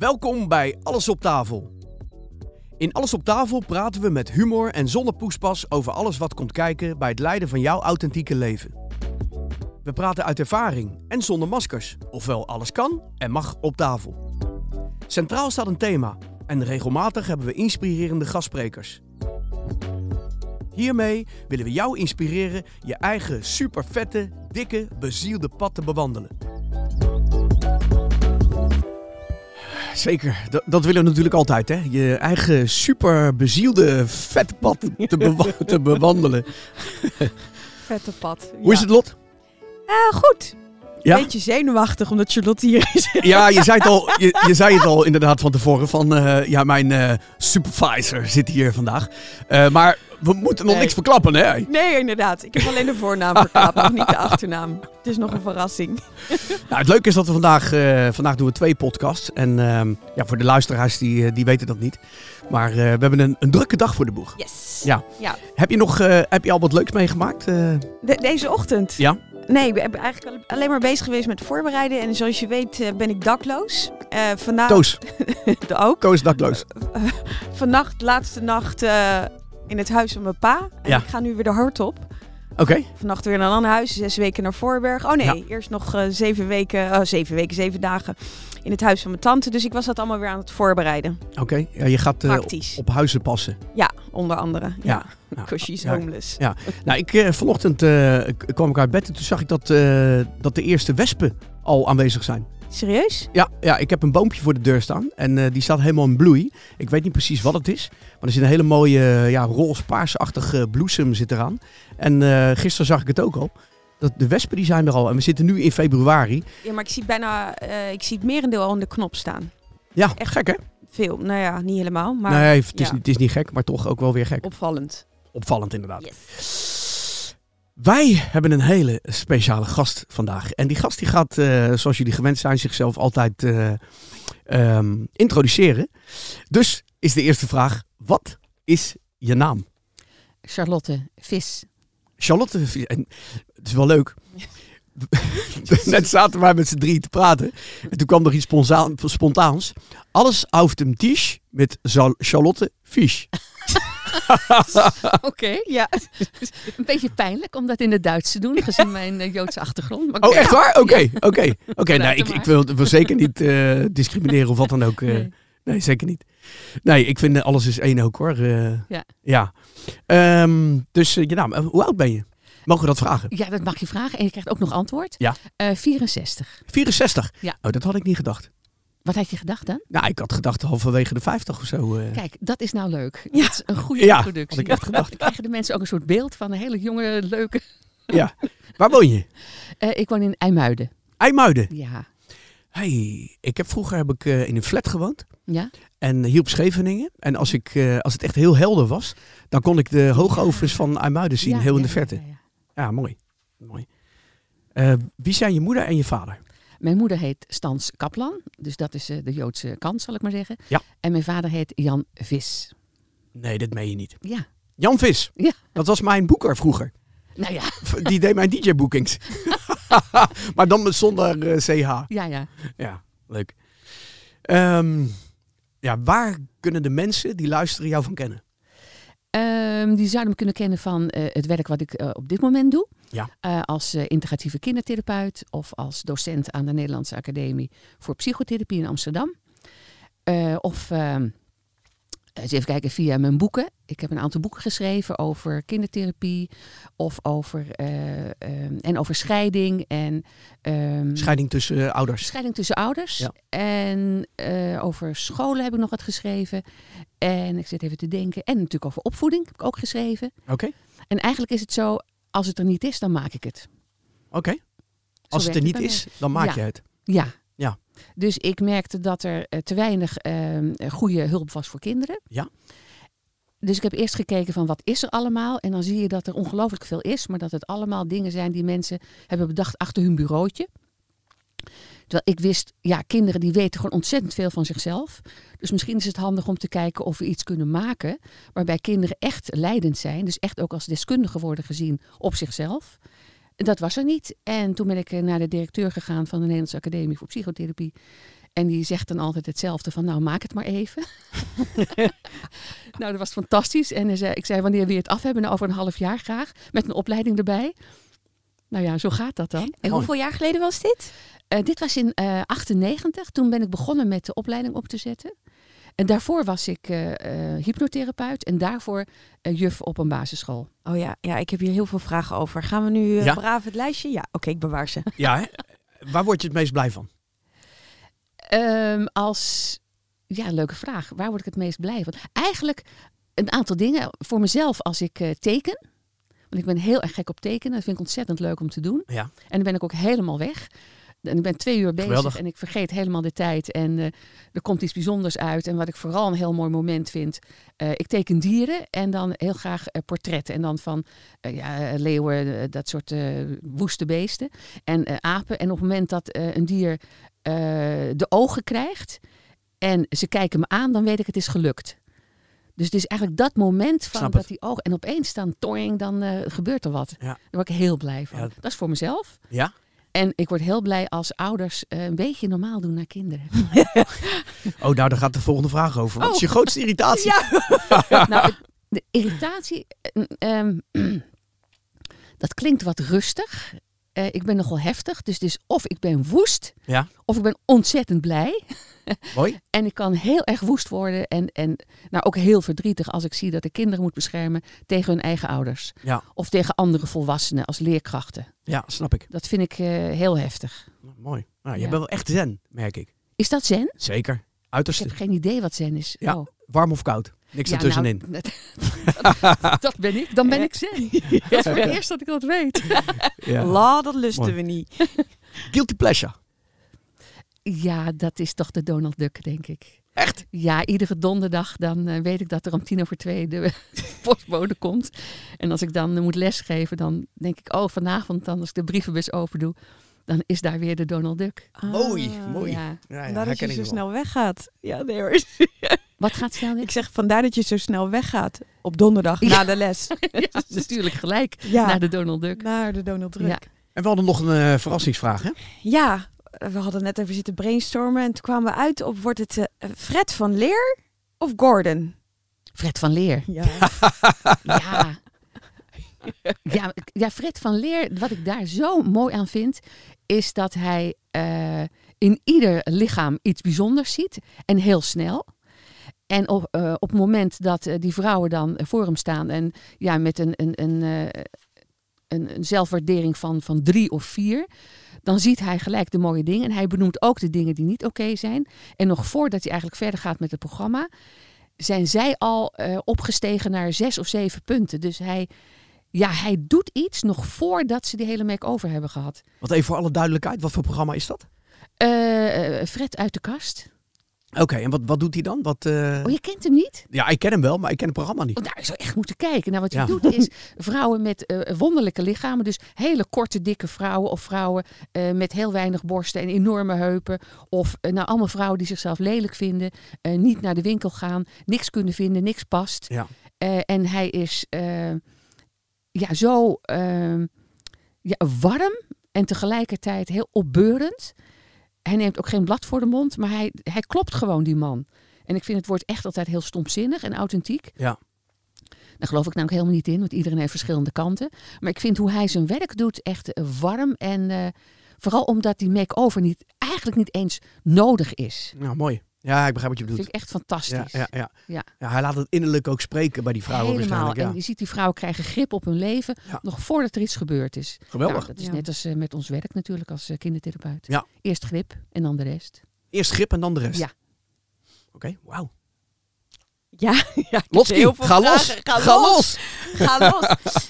Welkom bij Alles op tafel. In Alles op tafel praten we met humor en zonder poespas over alles wat komt kijken bij het leiden van jouw authentieke leven. We praten uit ervaring en zonder maskers, ofwel alles kan en mag op tafel. Centraal staat een thema en regelmatig hebben we inspirerende gastsprekers. Hiermee willen we jou inspireren je eigen supervette, dikke, bezielde pad te bewandelen. Zeker, dat, dat willen we natuurlijk altijd, hè? Je eigen super bezielde vette pad te, bewa- te bewandelen. Vette pad. Hoe is het, Lot? Eh, goed. Ja? Beetje zenuwachtig omdat Charlotte hier is. Ja, je zei het al, je, je zei het al inderdaad van tevoren. Van, eh, ja, mijn eh, supervisor zit hier vandaag. Eh, maar we moeten nog Nee. niks verklappen, hè? Nee, inderdaad. Ik heb alleen de voornaam verklapt, nog niet de achternaam. Het is nog een verrassing. Nou, het leuke is dat we vandaag, vandaag doen we twee podcasts. En ehm, ja, voor de luisteraars die, die weten dat niet. Maar we hebben een, een drukke dag voor de boeg. Yes. Ja. ja. Heb je, nog, heb je al wat leuks meegemaakt? De- deze ochtend? Ja. Nee, we hebben eigenlijk al- alleen maar bezig geweest met voorbereiden. En zoals je weet eh, ben ik dakloos. Eh vandaag Koos, ook. Koos dakloos. Vannacht, laatste nacht eh, in het huis van mijn pa. En Ja. ik ga nu weer de hart op. Oké, Vannacht weer naar een ander huis, zes weken naar Voorberg. Oh nee, Ja. eerst nog eh, zeven weken, zeven weken, zeven dagen in het huis van mijn tante. Dus ik was dat allemaal weer aan het voorbereiden. oké. Ja, je gaat eh, op, huizen passen. Ja, onder andere. Ja, Ja. Nou, ja. homeless. Ja. Nou, ik, eh, vanochtend eh, kwam ik uit bed en toen zag ik dat, dat de eerste wespen al aanwezig zijn. Serieus? Ja, ja, ik heb een boompje voor de deur staan en die staat helemaal in bloei. Ik weet niet precies wat het is, maar er zit een hele mooie ja, roze-paarsachtige bloesem zit eraan. En eh, gisteren zag ik het ook al. Dat de wespen die zijn er al en we zitten nu in februari. Ja, maar ik zie bijna, eh, ik zie het merendeel al in de knop staan. Ja, Echt? gek hè? Veel, nou ja, niet helemaal, maar nee, het is, ja. het is niet gek, maar toch ook wel weer gek. opvallend. Opvallend inderdaad. Yes. Wij hebben een hele speciale gast vandaag. En die gast die gaat, eh, zoals jullie gewend zijn, zichzelf altijd eh, ehm, introduceren. Dus is de eerste vraag, wat is je naam? Charlotte Vis. Charlotte, en het is wel leuk. Net zaten wij met z'n drie te praten. En toen kwam er iets spontaan- spontaans. Alles auf dem Tisch met Charlotte Fisch. Oké, ja. Een beetje pijnlijk om dat in het Duits te doen, gezien mijn eh, Joodse achtergrond. Maar Oh, echt waar? Oké, oké. Oké, nou, ik, ik wil, wil zeker niet eh, discrimineren of wat dan ook. eh. Nee. Nee, zeker niet. Nee, ik vind alles is één ook hoor. Ja. ja. Ehm, dus naam, eh, hoe oud ben je? Mogen we dat vragen? Ja, dat mag je vragen. En je krijgt ook nog antwoord. Ja. Eh, 64. 64? Ja. Oh, dat had ik niet gedacht. Wat had je gedacht dan? Nou, ik had gedacht halverwege de 50 of zo. eh. Kijk, dat is nou leuk. Ja. Dat is een goede Ja, introductie. had ik echt gedacht. Dan krijgen de mensen ook een soort beeld van een hele jonge, leuke... Ja. Waar woon je? Eh, ik woon in IJmuiden. IJmuiden. Ja. Hey, ik heb vroeger heb ik in een flat gewoond. Ja? En hier op Scheveningen. En als, ik, als het echt heel helder was, dan kon ik de hoogovens van IJmuiden zien, Ja, heel in de verte. Ja, mooi. mooi. Eh, wie zijn je moeder en je vader? Mijn moeder heet Stans Kaplan. Dus dat is eh, de Joodse kant, zal ik maar zeggen. Ja. En mijn vader heet Jan Vis. Nee, dat meen je niet. Ja. Jan Vis. Ja. Dat was mijn boeker vroeger. Nou ja. Die deed mijn DJ-bookings. maar dan zonder eh, CH. Ja, ja. Ja, leuk. Ehm, ja, waar kunnen de mensen die luisteren jou van kennen? Ehm, die zouden me kunnen kennen van eh, het werk wat ik eh, op dit moment doe. Ja. Eh, als integratieve kindertherapeut of als docent aan de Nederlandse Academie voor Psychotherapie in Amsterdam. Of ehm, eens even kijken via mijn boeken. Ik heb een aantal boeken geschreven over kindertherapie of over, eh, ehm, en over scheiding en Scheiding tussen ouders. Scheiding tussen ouders. Ja. En over scholen heb ik nog wat geschreven. En ik zit even te denken. En natuurlijk over opvoeding heb ik ook geschreven. Oké, En eigenlijk is het zo, als het er niet is, dan maak ik het. oké. Als het er niet is, dan maak Ja. je het. Ja. Ja. Dus ik merkte dat er eh, te weinig ehm, goede hulp was voor kinderen. Ja. Dus ik heb eerst gekeken van wat is er allemaal. En dan zie je dat er ongelooflijk veel is. Maar dat het allemaal dingen zijn die mensen hebben bedacht achter hun bureautje. Terwijl ik wist, ja, kinderen die weten gewoon ontzettend veel van zichzelf. Dus misschien is het handig om te kijken of we iets kunnen maken waarbij kinderen echt leidend zijn. Dus echt ook als deskundigen worden gezien op zichzelf. Dat was er niet. En toen ben ik eh, naar de directeur gegaan van de Nederlandse Academie voor Psychotherapie. En die zegt dan altijd hetzelfde van, nou maak het maar even. nou, dat was fantastisch. En zei, ik zei, wanneer je het af hebben? Nou, over een half jaar graag. Met een opleiding erbij. Nou ja, zo gaat dat dan. En hoeveel jaar geleden was dit? Eh, dit was in eh 98. Toen ben ik begonnen met de opleiding op te zetten. En daarvoor was ik eh, eh, hypnotherapeut en daarvoor eh, juf op een basisschool. Oh ja, ja, ik heb hier heel veel vragen over. Gaan we nu eh, Ja? braaf het lijstje? Ja, oké, ik bewaar ze. Ja, hè? waar word je het meest blij van? Ehm, als, ja, leuke vraag. Waar word ik het meest blij van? Eigenlijk een aantal dingen. Voor mezelf als ik eh, teken. Want ik ben heel erg gek op tekenen. Dat vind ik ontzettend leuk om te doen. Ja. En dan ben ik ook helemaal weg. En ik ben twee uur bezig Geweldig. en ik vergeet helemaal de tijd. En eh, er komt iets bijzonders uit. En wat ik vooral een heel mooi moment vind. eh, ik teken dieren en dan heel graag eh, portretten. En dan van ja, leeuwen, dat soort woeste beesten. En apen. En op het moment dat een dier de ogen krijgt en ze kijken me aan, dan weet ik het is gelukt. Dus het is eigenlijk dat moment van dat die ogen... En opeens dan toing, dan gebeurt er wat. Ja. Daar word ik heel blij van. Ja. Dat is voor mezelf. Ja? En ik word heel blij als ouders eh, een beetje normaal doen naar kinderen. Oh, nou, daar gaat de volgende vraag over. Wat is Oh. je grootste irritatie? nou, het- de irritatie, eh, ehm, dat klinkt wat rustig. Eh, ik ben nogal heftig, dus het is of ik ben woest, Ja. of ik ben ontzettend blij. Mooi. En ik kan heel erg woest worden en, en nou, ook heel verdrietig als ik zie dat ik kinderen moet beschermen tegen hun eigen ouders. Ja. Of tegen andere volwassenen als leerkrachten. Ja, snap ik. Dat vind ik eh, heel heftig. Mooi. Nou, je Ja. bent wel echt zen, merk ik. Is dat zen? Zeker. Ik Uiterste. heb geen idee wat zen is. Ja. Oh. Warm of koud? Niks Ja, ertussenin. nou, dat, dat ben ik. Dan ben ik zen. Dat is voor het eerst dat ik dat weet. ja. La, dat lusten Mooi. we niet. Guilty pleasure. Ja, dat is toch de Donald Duck, denk ik. Echt? Ja, iedere donderdag dan eh, weet ik dat er om tien over twee de postbode komt. En als ik dan eh, moet lesgeven, dan denk ik, oh, vanavond dan als ik de brievenbus open doe, dan is daar weer de Donald Duck. Mooi, Ah. mooi. Ja. Dat je zo wel. snel weggaat. Ja, nee hoor. Wat gaat snel? Ik zeg vandaar dat je zo snel weggaat. Op donderdag, Ja. na de les. ja, dat is natuurlijk gelijk Ja, naar de Donald Duck. naar de Donald Duck. Ja. En we hadden nog een eh, verrassingsvraag, hè? Ja, we hadden net even zitten brainstormen. En toen kwamen we uit op, wordt het eh, Fred van Leer of Gordon? Fred van Leer. Ja. Ja. ja, ja, Fred van Leer, wat ik daar zo mooi aan vind, is dat hij eh, in ieder lichaam iets bijzonders ziet en heel snel. En op, eh, op het moment dat eh, die vrouwen dan voor hem staan en ja, met een, een, een, eh, een, een zelfwaardering van, van drie of vier, dan ziet hij gelijk de mooie dingen. En hij benoemt ook de dingen die niet oké zijn. En nog voordat hij eigenlijk verder gaat met het programma, zijn zij al eh, opgestegen naar zes of zeven punten. Dus hij, ja, hij doet iets nog voordat ze die hele make-over hebben gehad. Wat even voor alle duidelijkheid, wat voor programma is dat? Eh, eh, Fred uit de kast. Oké, en wat, wat doet hij dan? Wat, eh, Oh, je kent hem niet? Ja, ik ken hem wel, maar ik ken het programma niet. Oh, nou, je zou echt moeten kijken. Nou, wat hij Ja. doet is vrouwen met eh, wonderlijke lichamen. Dus hele korte, dikke vrouwen. Of vrouwen eh, met heel weinig borsten en enorme heupen. Of nou, allemaal vrouwen die zichzelf lelijk vinden. niet naar de winkel gaan. Niks kunnen vinden, niks past. Ja. En hij is ja, zo ehm, ja, warm en tegelijkertijd heel opbeurend. Hij neemt ook geen blad voor de mond, maar hij, hij klopt gewoon die man. En ik vind het woord echt altijd heel stomzinnig en authentiek. Ja. Daar geloof ik namelijk helemaal niet in, want iedereen heeft verschillende kanten. Maar ik vind hoe hij zijn werk doet echt warm. En eh, vooral omdat die make-over niet, eigenlijk niet eens nodig is. Nou, mooi. Ja, ik begrijp wat je Dat bedoelt. vind ik echt fantastisch. Ja, ja, ja. Ja. Ja, hij laat het innerlijk ook spreken bij die vrouwen Helemaal. waarschijnlijk. En je ziet die vrouwen krijgen grip op hun leven Ja. nog voordat er iets gebeurd is. Geweldig. Nou, dat is Ja. net als eh, met ons werk natuurlijk als eh, kindertherapeut. Ja. Eerst grip en dan de rest. Eerst grip en dan de rest. Ja. Oké, wauw. Ja, Lotski, ga los. Ga, los. Ga los.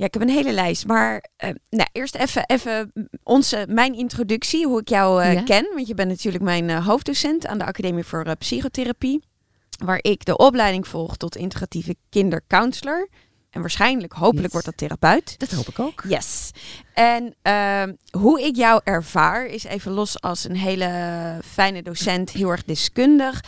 Ja, ik heb een hele lijst. Maar eh, nou, eerst even, even onze, mijn introductie, hoe ik jou eh, Ja. ken. Want je bent natuurlijk mijn eh, hoofddocent aan de Academie voor Psychotherapie. Waar ik de opleiding volg tot integratieve kindercounselor. En waarschijnlijk, hopelijk Yes. wordt dat therapeut. Dat hoop ik ook. Yes. En ehm, hoe ik jou ervaar is even los als een hele fijne docent, heel erg deskundig.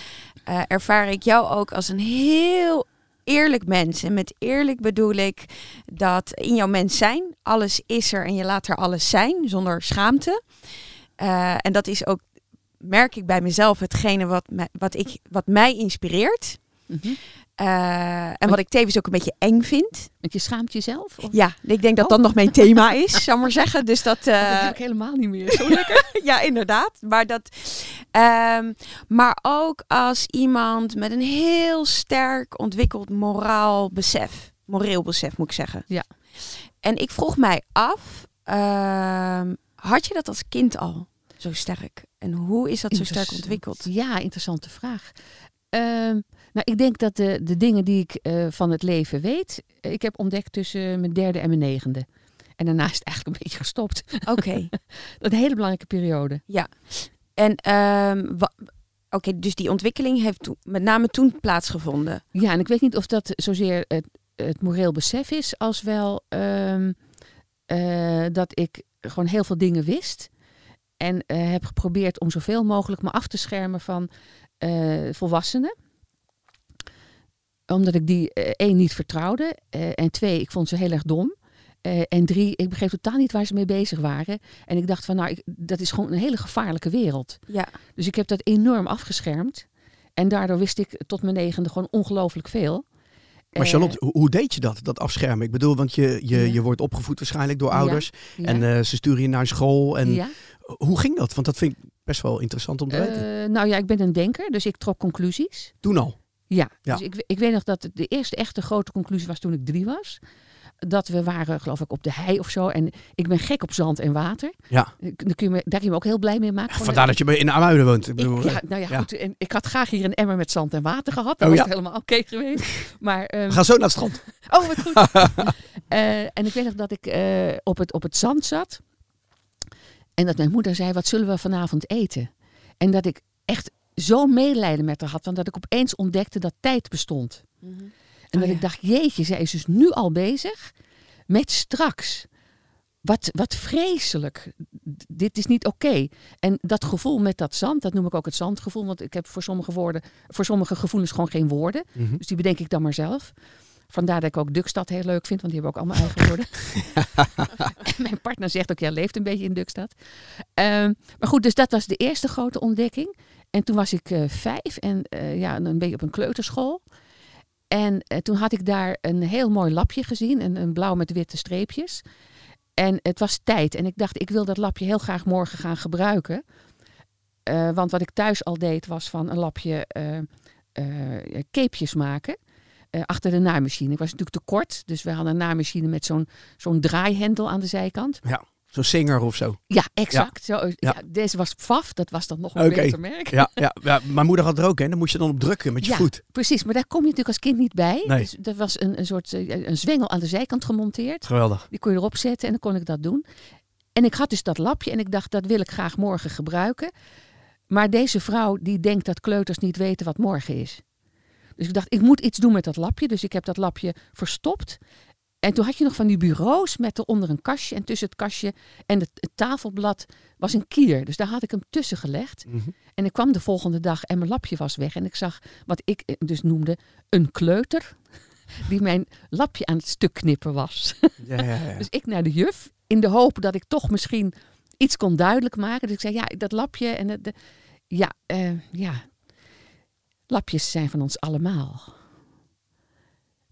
ervaar ik jou ook als een heel eerlijk mens. En met eerlijk bedoel ik dat in jouw mens zijn, alles is er en je laat er alles zijn zonder schaamte. Eh, en dat is ook, merk ik bij mezelf, hetgene wat, wat, ik, wat mij inspireert. Mhm. Eh, en wat ik tevens ook een beetje eng vind. Want je schaamt jezelf? Of? Ja, ik denk dat Oh. dat nog mijn thema is, zou ik maar zeggen. Dus dat, dat doe ik helemaal niet meer. Zo lekker. ja, inderdaad. Maar, dat, ehm, maar ook als iemand met een heel sterk ontwikkeld moraal besef. Moreel besef, moet ik zeggen. Ja. En ik vroeg mij af, ehm, had je dat als kind al zo sterk? En hoe is dat zo sterk ontwikkeld? Ja, interessante vraag. Ehm, nou, ik denk dat de, de dingen die ik eh, van het leven weet, eh, ik heb ontdekt tussen mijn derde en mijn negende. En daarna is het eigenlijk een beetje gestopt. Oké. Dat is een hele belangrijke periode. En ehm, oké, dus die ontwikkeling heeft met name toen plaatsgevonden. Ja, en ik weet niet of dat zozeer het, het moreel besef is, als wel ehm, eh, dat ik gewoon heel veel dingen wist. En heb geprobeerd om zoveel mogelijk me af te schermen van volwassenen. Omdat ik die eh, één niet vertrouwde. eh, en twee, ik vond ze heel erg dom. Eh, en drie, ik begreep totaal niet waar ze mee bezig waren. En ik dacht van, nou, ik, dat is gewoon een hele gevaarlijke wereld. Ja. Dus ik heb dat enorm afgeschermd. En daardoor wist ik tot mijn negende gewoon ongelooflijk veel. Maar Charlotte, hoe, hoe deed je dat, dat afschermen? Ik bedoel, want je, je, Ja. je wordt opgevoed waarschijnlijk door ouders. ja, En eh, ze sturen je naar school. En ja. hoe ging dat? Want dat vind ik best wel interessant om te weten. Eh, nou ja, ik ben een denker, dus ik trok conclusies. Toen al. Ja, Ja. dus ik, ik weet nog dat de eerste echte grote conclusie was toen ik drie was. Dat we waren, geloof ik, op de hei of zo. En ik ben gek op zand en water. Ja. Daar kun je me, daar kun je me ook heel blij mee maken. Vandaar dat je in Amuiden woont. Ik Ik, bedoel, ja, nou ja, ja. goed. En ik had graag hier een emmer met zand en water gehad. Dat Oh, was ja. het helemaal oké geweest. Maar, ehm, We gaan zo naar het strand. Oh, wat goed. Eh, en ik weet nog dat ik eh, op, het, op het zand zat. En dat mijn moeder zei, wat zullen we vanavond eten? En dat ik echt zo'n medelijden met haar had. Want dat ik opeens ontdekte dat tijd bestond. En Oh, dat ja. ik dacht, jeetje, zij is dus nu al bezig met straks. Wat, wat vreselijk. Dit is niet oké. En dat gevoel met dat zand, dat noem ik ook het zandgevoel. Want ik heb voor sommige, woorden, voor sommige gevoelens gewoon geen woorden. Mhm. Dus die bedenk ik dan maar zelf. Vandaar dat ik ook Dukstad heel leuk vind, want die hebben ook allemaal eigen woorden. en mijn partner zegt ook, ja, leeft een beetje in Dukstad. Ehm, maar goed, dus dat was de eerste grote ontdekking. En toen was ik eh, vijf en eh, ja, een beetje op een kleuterschool. En eh, toen had ik daar een heel mooi lapje gezien, een, een blauw met witte streepjes. En het was tijd. En ik dacht, ik wil dat lapje heel graag morgen gaan gebruiken. Want wat ik thuis al deed, was van een lapje capejes maken. achter de naaimachine. Ik was natuurlijk te kort, dus we hadden een naaimachine met zo'n zo'n draaihendel aan de zijkant. Zo'n singer of zo. Ja, exact. Zo, ja. deze was FAF, dat was dan nog een beter merk. Ja, ja, ja, mijn moeder had er ook, hè. Dan moest je dan op drukken met je Ja. voet. Precies, maar daar kom je natuurlijk als kind niet bij. Nee. Dus er was een, een soort eh, een zwengel aan de zijkant gemonteerd. Geweldig. Die kon je erop zetten en dan kon ik dat doen. En ik had dus dat lapje en ik dacht, dat wil ik graag morgen gebruiken. Maar deze vrouw die denkt dat kleuters niet weten wat morgen is. Dus ik dacht, ik moet iets doen met dat lapje. Dus ik heb dat lapje verstopt. En toen had je nog van die bureaus met eronder een kastje. En tussen het kastje en het, het tafelblad was een kier. Dus daar had ik hem tussen gelegd. Mhm. En ik kwam de volgende dag en mijn lapje was weg. En ik zag wat ik eh, dus noemde een kleuter. Die mijn lapje aan het stuk knippen was. Ja, ja, ja. Dus ik naar de juf. In de hoop dat ik toch misschien iets kon duidelijk maken. Dus ik zei, ja, dat lapje en de- ja, eh, ja. Lapjes zijn van ons allemaal.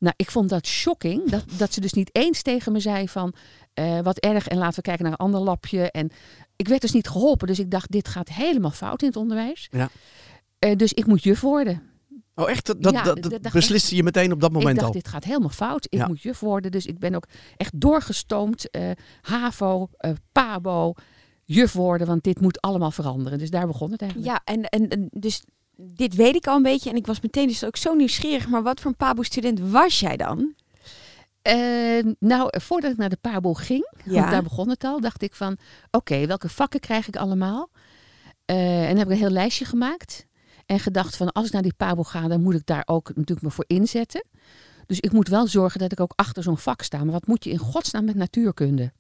Nou, ik vond dat shocking. Dat, dat ze dus niet eens tegen me zei van... eh, wat erg en laten we kijken naar een ander lapje. En ik werd dus niet geholpen. Dus ik dacht, dit gaat helemaal fout in het onderwijs. Ja. Eh, dus ik moet juf worden. Oh, echt? Dat, dat, Ja, dat, dat dat dacht besliste je meteen op dat ik moment dacht, al? dit gaat helemaal fout. Ik Ja. moet juf worden. Dus ik ben ook echt doorgestoomd. eh, HAVO, PABO, juf worden. Want dit moet allemaal veranderen. Dus daar begon het eigenlijk. Ja, en, en, en dus dit weet ik al een beetje. En ik was meteen dus ook zo nieuwsgierig. Maar wat voor een Pabo-student was jij dan? Eh, nou, voordat ik naar de PABO ging, Ja. want daar begon het al, dacht ik van, oké, welke vakken krijg ik allemaal? Eh, en heb ik een heel lijstje gemaakt. En gedacht van, als ik naar die PABO ga, dan moet ik daar ook natuurlijk me voor inzetten. Dus ik moet wel zorgen dat ik ook achter zo'n vak sta. Maar wat moet je in godsnaam met natuurkunde?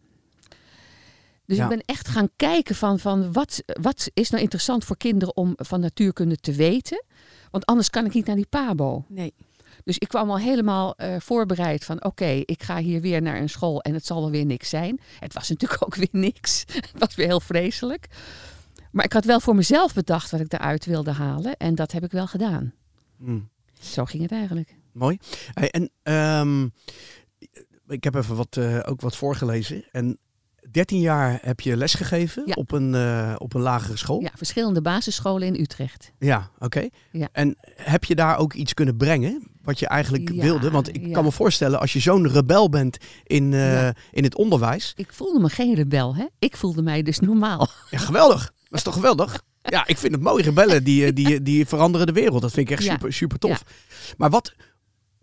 Dus Ja. ik ben echt gaan kijken van, van wat, wat is nou interessant voor kinderen om van natuurkunde te weten. Want anders kan ik niet naar die PABO. Nee. Dus ik kwam al helemaal eh, voorbereid van oké, ik ga hier weer naar een school en het zal wel weer niks zijn. Het was natuurlijk ook weer niks. Het was weer heel vreselijk. Maar ik had wel voor mezelf bedacht wat ik eruit wilde halen. En dat heb ik wel gedaan. Hmm. Zo ging het eigenlijk. Mooi. Hey, en ehm, ik heb even wat, eh, ook wat voorgelezen. En 13 jaar heb je lesgegeven Ja. op, een, eh, op een lagere school. Ja, verschillende basisscholen in Utrecht. Ja, oké. Ja. En heb je daar ook iets kunnen brengen wat je eigenlijk Ja, wilde? Want ik kan me voorstellen, als je zo'n rebel bent in, eh, in het onderwijs. Ik voelde me geen rebel, hè? Ik voelde mij dus normaal. Ja, geweldig. Dat is toch geweldig? Ja, ik vind het mooi. Rebellen die, eh, die, die veranderen de wereld. Dat vind ik echt super, super tof. Maar wat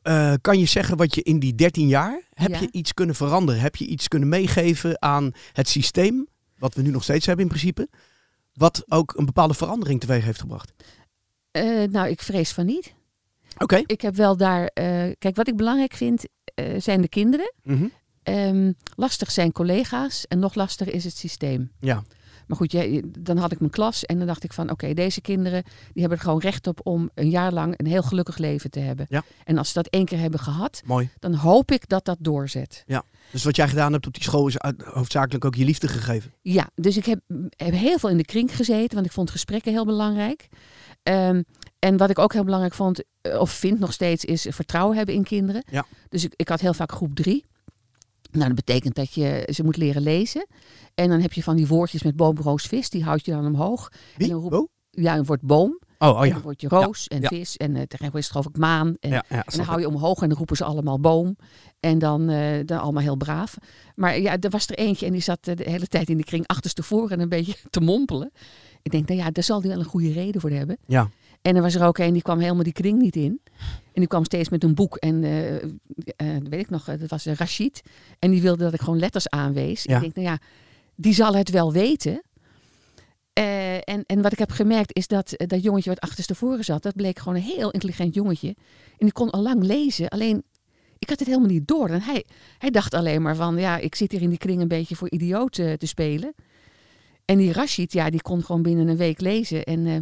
eh, kan je zeggen wat je in die 13 jaar, heb Ja. je iets kunnen veranderen? Heb je iets kunnen meegeven aan het systeem, wat we nu nog steeds hebben in principe, wat ook een bepaalde verandering teweeg heeft gebracht? Eh, nou, ik vrees van niet. Oké. Ik heb wel daar... eh, kijk, wat ik belangrijk vind, zijn de kinderen. Mhm. Ehm, lastig zijn collega's en nog lastiger is het systeem. Ja. Maar goed, jij- dan had ik mijn klas en dan dacht ik van... oké, deze kinderen die hebben er gewoon recht op om een jaar lang een heel gelukkig leven te hebben. Ja. En als ze dat één keer hebben gehad, Mooi. dan hoop ik dat dat doorzet. Dus wat jij gedaan hebt op die school is hoofdzakelijk ook je liefde gegeven. Ja, dus ik heb, heb heel veel in de kring gezeten, want ik vond gesprekken heel belangrijk. Ehm, en wat ik ook heel belangrijk vond, eh, of vind nog steeds, is vertrouwen hebben in kinderen. Ja. Dus ik, ik had heel vaak groep drie. Nou, dat betekent dat je ze moet leren lezen. En dan heb je van die woordjes met boom, roos, vis, die houd je dan omhoog. Wie? En dan roep- Oh, Ja, een woord boom, oh, oh en ja. een woordje roos en ja. vis. En uh, tegenwoordig is het geloof ik maan. En, ja, ja en dan hou je omhoog en dan roepen ze allemaal boom. En dan, eh, dan allemaal heel braaf. Maar ja, er was er eentje en die zat eh, de hele tijd in de kring achterstevoren en een beetje te mompelen. Ik denk, nou ja, daar zal hij wel een goede reden voor hebben. Ja. En er was er ook een die kwam helemaal die kring niet in. En die kwam steeds met een boek. En eh, eh, dat weet ik nog, eh, dat was Rashid. En die wilde dat ik gewoon letters aanwees. Ja. Ik denk, nou ja, die zal het wel weten. Eh, en, en wat ik heb gemerkt is dat eh, dat jongetje wat achterstevoren zat, dat bleek gewoon een heel intelligent jongetje. En die kon al lang lezen. Alleen, ik had het helemaal niet door. En hij, hij dacht alleen maar van, ja, ik zit hier in die kring een beetje voor idioot eh, te spelen. En die Rashid, ja, die kon gewoon binnen een week lezen. En eh,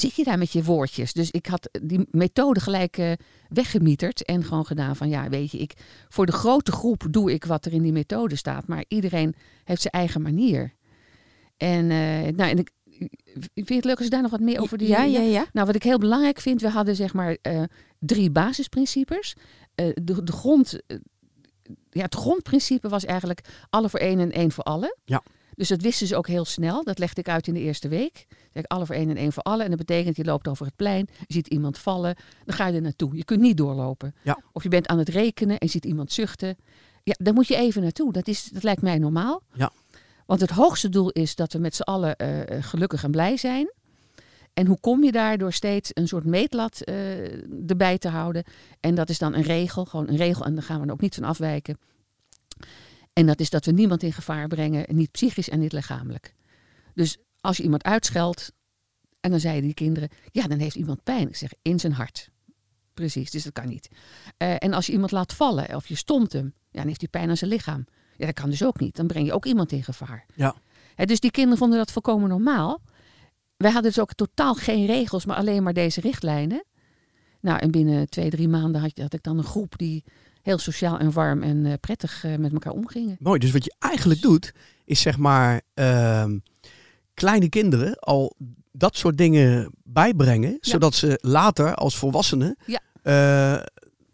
zit je daar met je woordjes. Dus ik had die methode gelijk eh, weggemieterd en gewoon gedaan van, ja, weet je, ik, voor de grote groep doe ik wat er in die methode staat. Maar iedereen heeft zijn eigen manier. En, eh, nou, en ik, vind je het leuk als ik daar nog wat meer over die... ja, ja, ja. Nou, wat ik heel belangrijk vind, we hadden zeg maar eh, drie basisprincipes. Eh, de, de grond, ja, het grondprincipe was eigenlijk alle voor één en één voor allen. Ja. Dus dat wisten ze ook heel snel. Dat legde ik uit in de eerste week. Zeg alle voor één en één voor allen. En dat betekent, je loopt over het plein, je ziet iemand vallen, dan ga je er naartoe. Je kunt niet doorlopen. Ja. Of je bent aan het rekenen en je ziet iemand zuchten. Ja, daar moet je even naartoe. Dat, is, dat lijkt mij normaal. Ja. Want het hoogste doel is dat we met z'n allen eh, gelukkig en blij zijn. En hoe kom je daar door steeds een soort meetlat eh, erbij te houden? En dat is dan een regel, gewoon een regel. En daar gaan we er ook niet van afwijken. En dat is dat we niemand in gevaar brengen, niet psychisch en niet lichamelijk. Dus als je iemand uitscheldt, en dan zeiden die kinderen, ja, dan heeft iemand pijn. Ik zeg, in zijn hart. Precies, dus dat kan niet. Eh, en als je iemand laat vallen of je stomt hem, ja, dan heeft hij pijn aan zijn lichaam. Ja, dat kan dus ook niet. Dan breng je ook iemand in gevaar. Ja. Dus die kinderen vonden dat volkomen normaal. Wij hadden dus ook totaal geen regels, maar alleen maar deze richtlijnen. Nou, en binnen twee, drie maanden had, had ik dan een groep die heel sociaal en warm en eh, prettig eh, met elkaar omgingen. Mooi. Dus wat je eigenlijk doet, is zeg maar ehm, kleine kinderen al dat soort dingen bijbrengen, zodat ze later als volwassenen Ja. eh,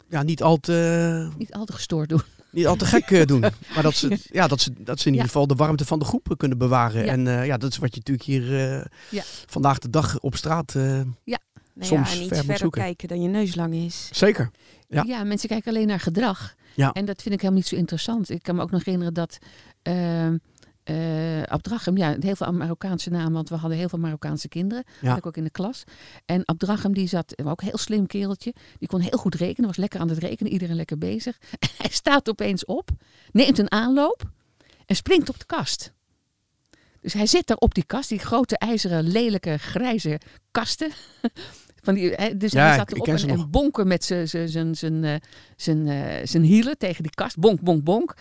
ja, niet al te Niet al te gestoord doen. niet al te gek doen. Maar dat ze, ja, dat ze, dat ze in Ja. ieder geval de warmte van de groep kunnen bewaren. Ja. En eh, ja, dat is wat je natuurlijk hier eh, Ja. vandaag de dag op straat. eh, Nou Soms ja, en niet ver moet verder zoeken. kijken dan je neus lang is. zeker. Ja. Ja. mensen kijken alleen naar gedrag. Ja. En dat vind ik helemaal niet zo interessant. Ik kan me ook nog herinneren dat uh, uh, Abdrachem, ja, heel veel Marokkaanse namen, want we hadden heel veel Marokkaanse kinderen. Ja. Had ik ook in de klas. En Abdrachem, die zat, ook een heel slim kereltje, die kon heel goed rekenen, was lekker aan het rekenen, iedereen lekker bezig. Hij staat opeens op, neemt een aanloop en springt op de kast. Dus hij zit daar op die kast, die grote ijzeren, lelijke, grijze kasten. Van die, hè, dus Ja, hij zat erop en, bonken met zijn- zijn- zijn- zijn, eh, zijn, eh, zijn hielen tegen die kast. Bonk, bonk, bonk.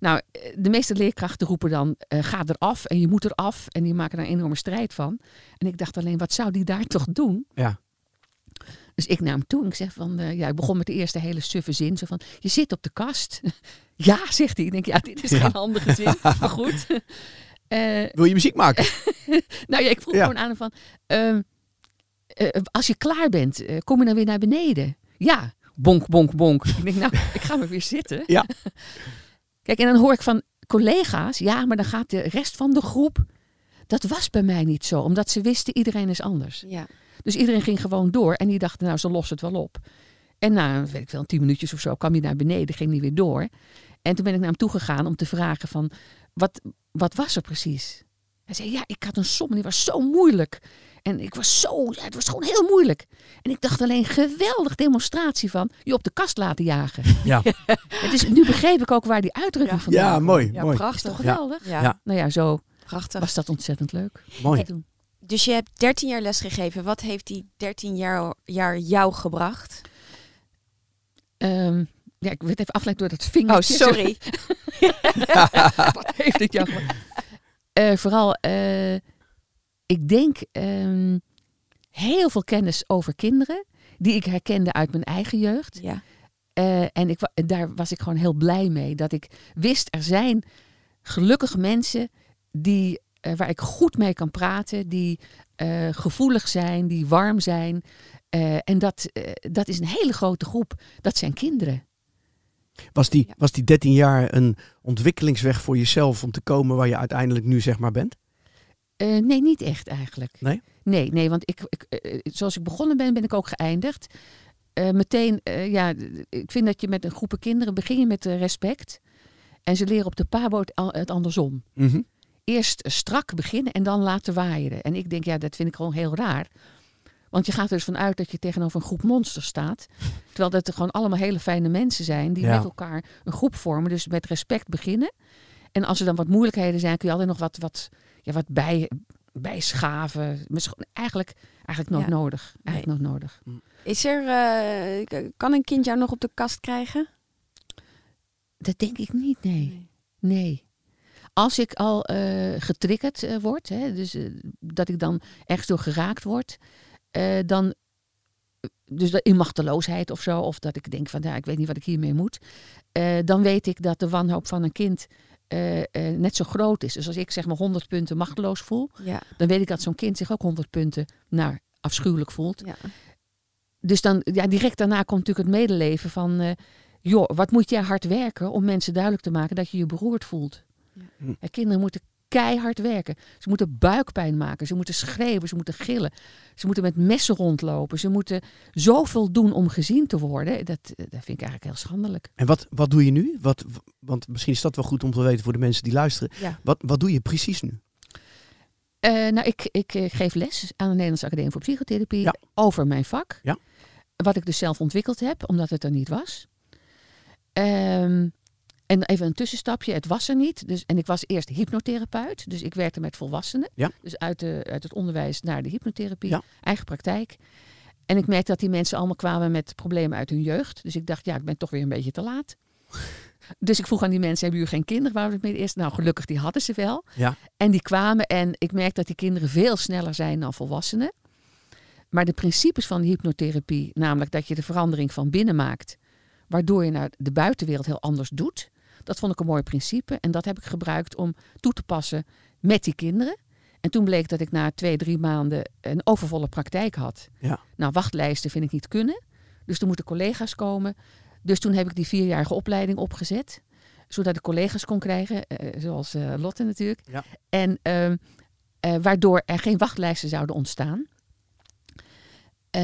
Nou, eh, de meeste leerkrachten roepen dan, eh, ga eraf en je moet eraf. En die maken daar een enorme strijd van. En ik dacht alleen, wat zou die daar toch doen? Ja. Dus ik naar hem toe en ik zeg van, ja, ik begon met de eerste hele suffe zin. Zo van, je zit op de kast. ja, zegt hij. Ik denk, ja, dit is Ja. geen handige zin. Maar goed. Wil je muziek maken? nou ja, ik vroeg Ja. gewoon aan hem van... ehm, eh, als je klaar bent, eh, kom je dan weer naar beneden? Ja, bonk, bonk, bonk. ik denk, nou, ik ga maar weer zitten. Ja. Kijk, en dan hoor ik van collega's... Ja, maar dan gaat de rest van de groep... Dat was bij mij niet zo, omdat ze wisten iedereen is anders. Ja. Dus iedereen ging gewoon door en die dachten, nou, ze lossen het wel op. En na, weet ik wel, tien minuutjes of zo kwam hij naar beneden, ging hij weer door. En toen ben ik naar hem toegegaan om te vragen van, wat, wat was er precies? Hij zei, ja, ik had een som en die was zo moeilijk. En ik was zo, ja, het was gewoon heel moeilijk. En ik dacht alleen, geweldig demonstratie van je op de kast laten jagen. Ja, En dus nu begreep ik ook waar die uitdrukking Ja. vandaan ja mooi. Ja, mooi. Is toch prachtig. geweldig? Ja, Ja. Nou ja, zo prachtig. was dat ontzettend leuk. mooi. Dus je hebt 13 jaar lesgegeven. Wat heeft die 13 jaar, jaar jou gebracht? Ehm, ja, ik werd even afgeleid door dat Oh, vingertje. sorry. Wat heeft dit jou gemaakt? Eh, vooral, eh, ik denk ehm, heel veel kennis over kinderen. Die ik herkende uit mijn eigen jeugd. Ja. Eh, en ik, daar was ik gewoon heel blij mee. Dat ik wist, er zijn gelukkige mensen die, eh, waar ik goed mee kan praten. Die eh, gevoelig zijn, die warm zijn. Eh, en dat, dat is een hele grote groep. Dat zijn kinderen. Was die, Ja. was die 13 jaar een ontwikkelingsweg voor jezelf om te komen waar je uiteindelijk nu zeg maar bent? Eh, nee, niet echt eigenlijk. Nee? Nee, nee want ik, ik, eh, zoals ik begonnen ben, ben ik ook geëindigd. Eh, meteen, eh, ja, ik vind dat je met een groepen kinderen begin je met eh, respect. En ze leren op de pabo het, andersom. Mhm. Eerst eh, strak beginnen en dan laten waaien. En ik denk, ja, dat vind ik gewoon heel raar. Want je gaat er dus vanuit dat je tegenover een groep monsters staat. Terwijl dat er gewoon allemaal hele fijne mensen zijn die Ja. met elkaar een groep vormen. Dus met respect beginnen. En als er dan wat moeilijkheden zijn, kun je altijd nog wat, wat, ja, wat bij, bijschaven. Eigenlijk, eigenlijk nooit Ja. nodig. Eigenlijk nooit nodig. Is er, eh, kan een kind jou nog op de kast krijgen? Dat denk ik niet, nee. Nee. Als ik al eh, getriggerd eh, word, hè, dus dat ik dan ergens door geraakt word, eh, dan. Dus dat in machteloosheid of zo, of dat ik denk van ja, ik weet niet wat ik hiermee moet. eh, dan weet ik dat de wanhoop van een kind eh, eh, net zo groot is. Dus als ik zeg maar 100 punten machteloos voel, Ja. dan weet ik dat zo'n kind zich ook 100 punten naar afschuwelijk voelt. ja. Dus dan, ja, direct daarna komt natuurlijk het medeleven van, eh, joh, wat moet jij hard werken om mensen duidelijk te maken dat je je beroerd voelt. Ja. Hm. Kinderen moeten keihard werken. Ze moeten buikpijn maken, ze moeten schreeuwen, ze moeten gillen. Ze moeten met messen rondlopen, ze moeten zoveel doen om gezien te worden. Dat, eh, dat vind ik eigenlijk heel schandelijk. En wat, wat doe je nu? Wat, want misschien is dat wel goed om te weten voor de mensen die luisteren. Ja. Wat, wat doe je precies nu? Eh, nou, ik, ik eh, geef les aan de Nederlandse Academie voor Psychotherapie Ja. over mijn vak. Ja. Wat ik dus zelf ontwikkeld heb, omdat het er niet was. Ehm, en even een tussenstapje, het was er niet. Dus, en ik was eerst hypnotherapeut, dus ik werkte met volwassenen. Ja. Dus uit, de, uit het onderwijs naar de hypnotherapie, Ja. eigen praktijk. En ik merkte dat die mensen allemaal kwamen met problemen uit hun jeugd. Dus ik dacht, ja, ik ben toch weer een beetje te laat. Dus ik vroeg aan die mensen, hebben jullie geen kinderen? Waar we het mee eerst? Nou, gelukkig, die hadden ze wel. Ja. En die kwamen en ik merk dat die kinderen veel sneller zijn dan volwassenen. Maar de principes van de hypnotherapie, namelijk dat je de verandering van binnen maakt, waardoor je naar de buitenwereld heel anders doet, dat vond ik een mooi principe. En dat heb ik gebruikt om toe te passen met die kinderen. En toen bleek dat ik na twee, drie maanden een overvolle praktijk had. Ja. Nou, wachtlijsten vind ik niet kunnen. Dus toen moeten collega's komen. Dus toen heb ik die vierjarige opleiding opgezet. Zodat ik collega's kon krijgen, eh, zoals eh, Lotte natuurlijk. Ja. En ehm, eh, waardoor er geen wachtlijsten zouden ontstaan. Eh,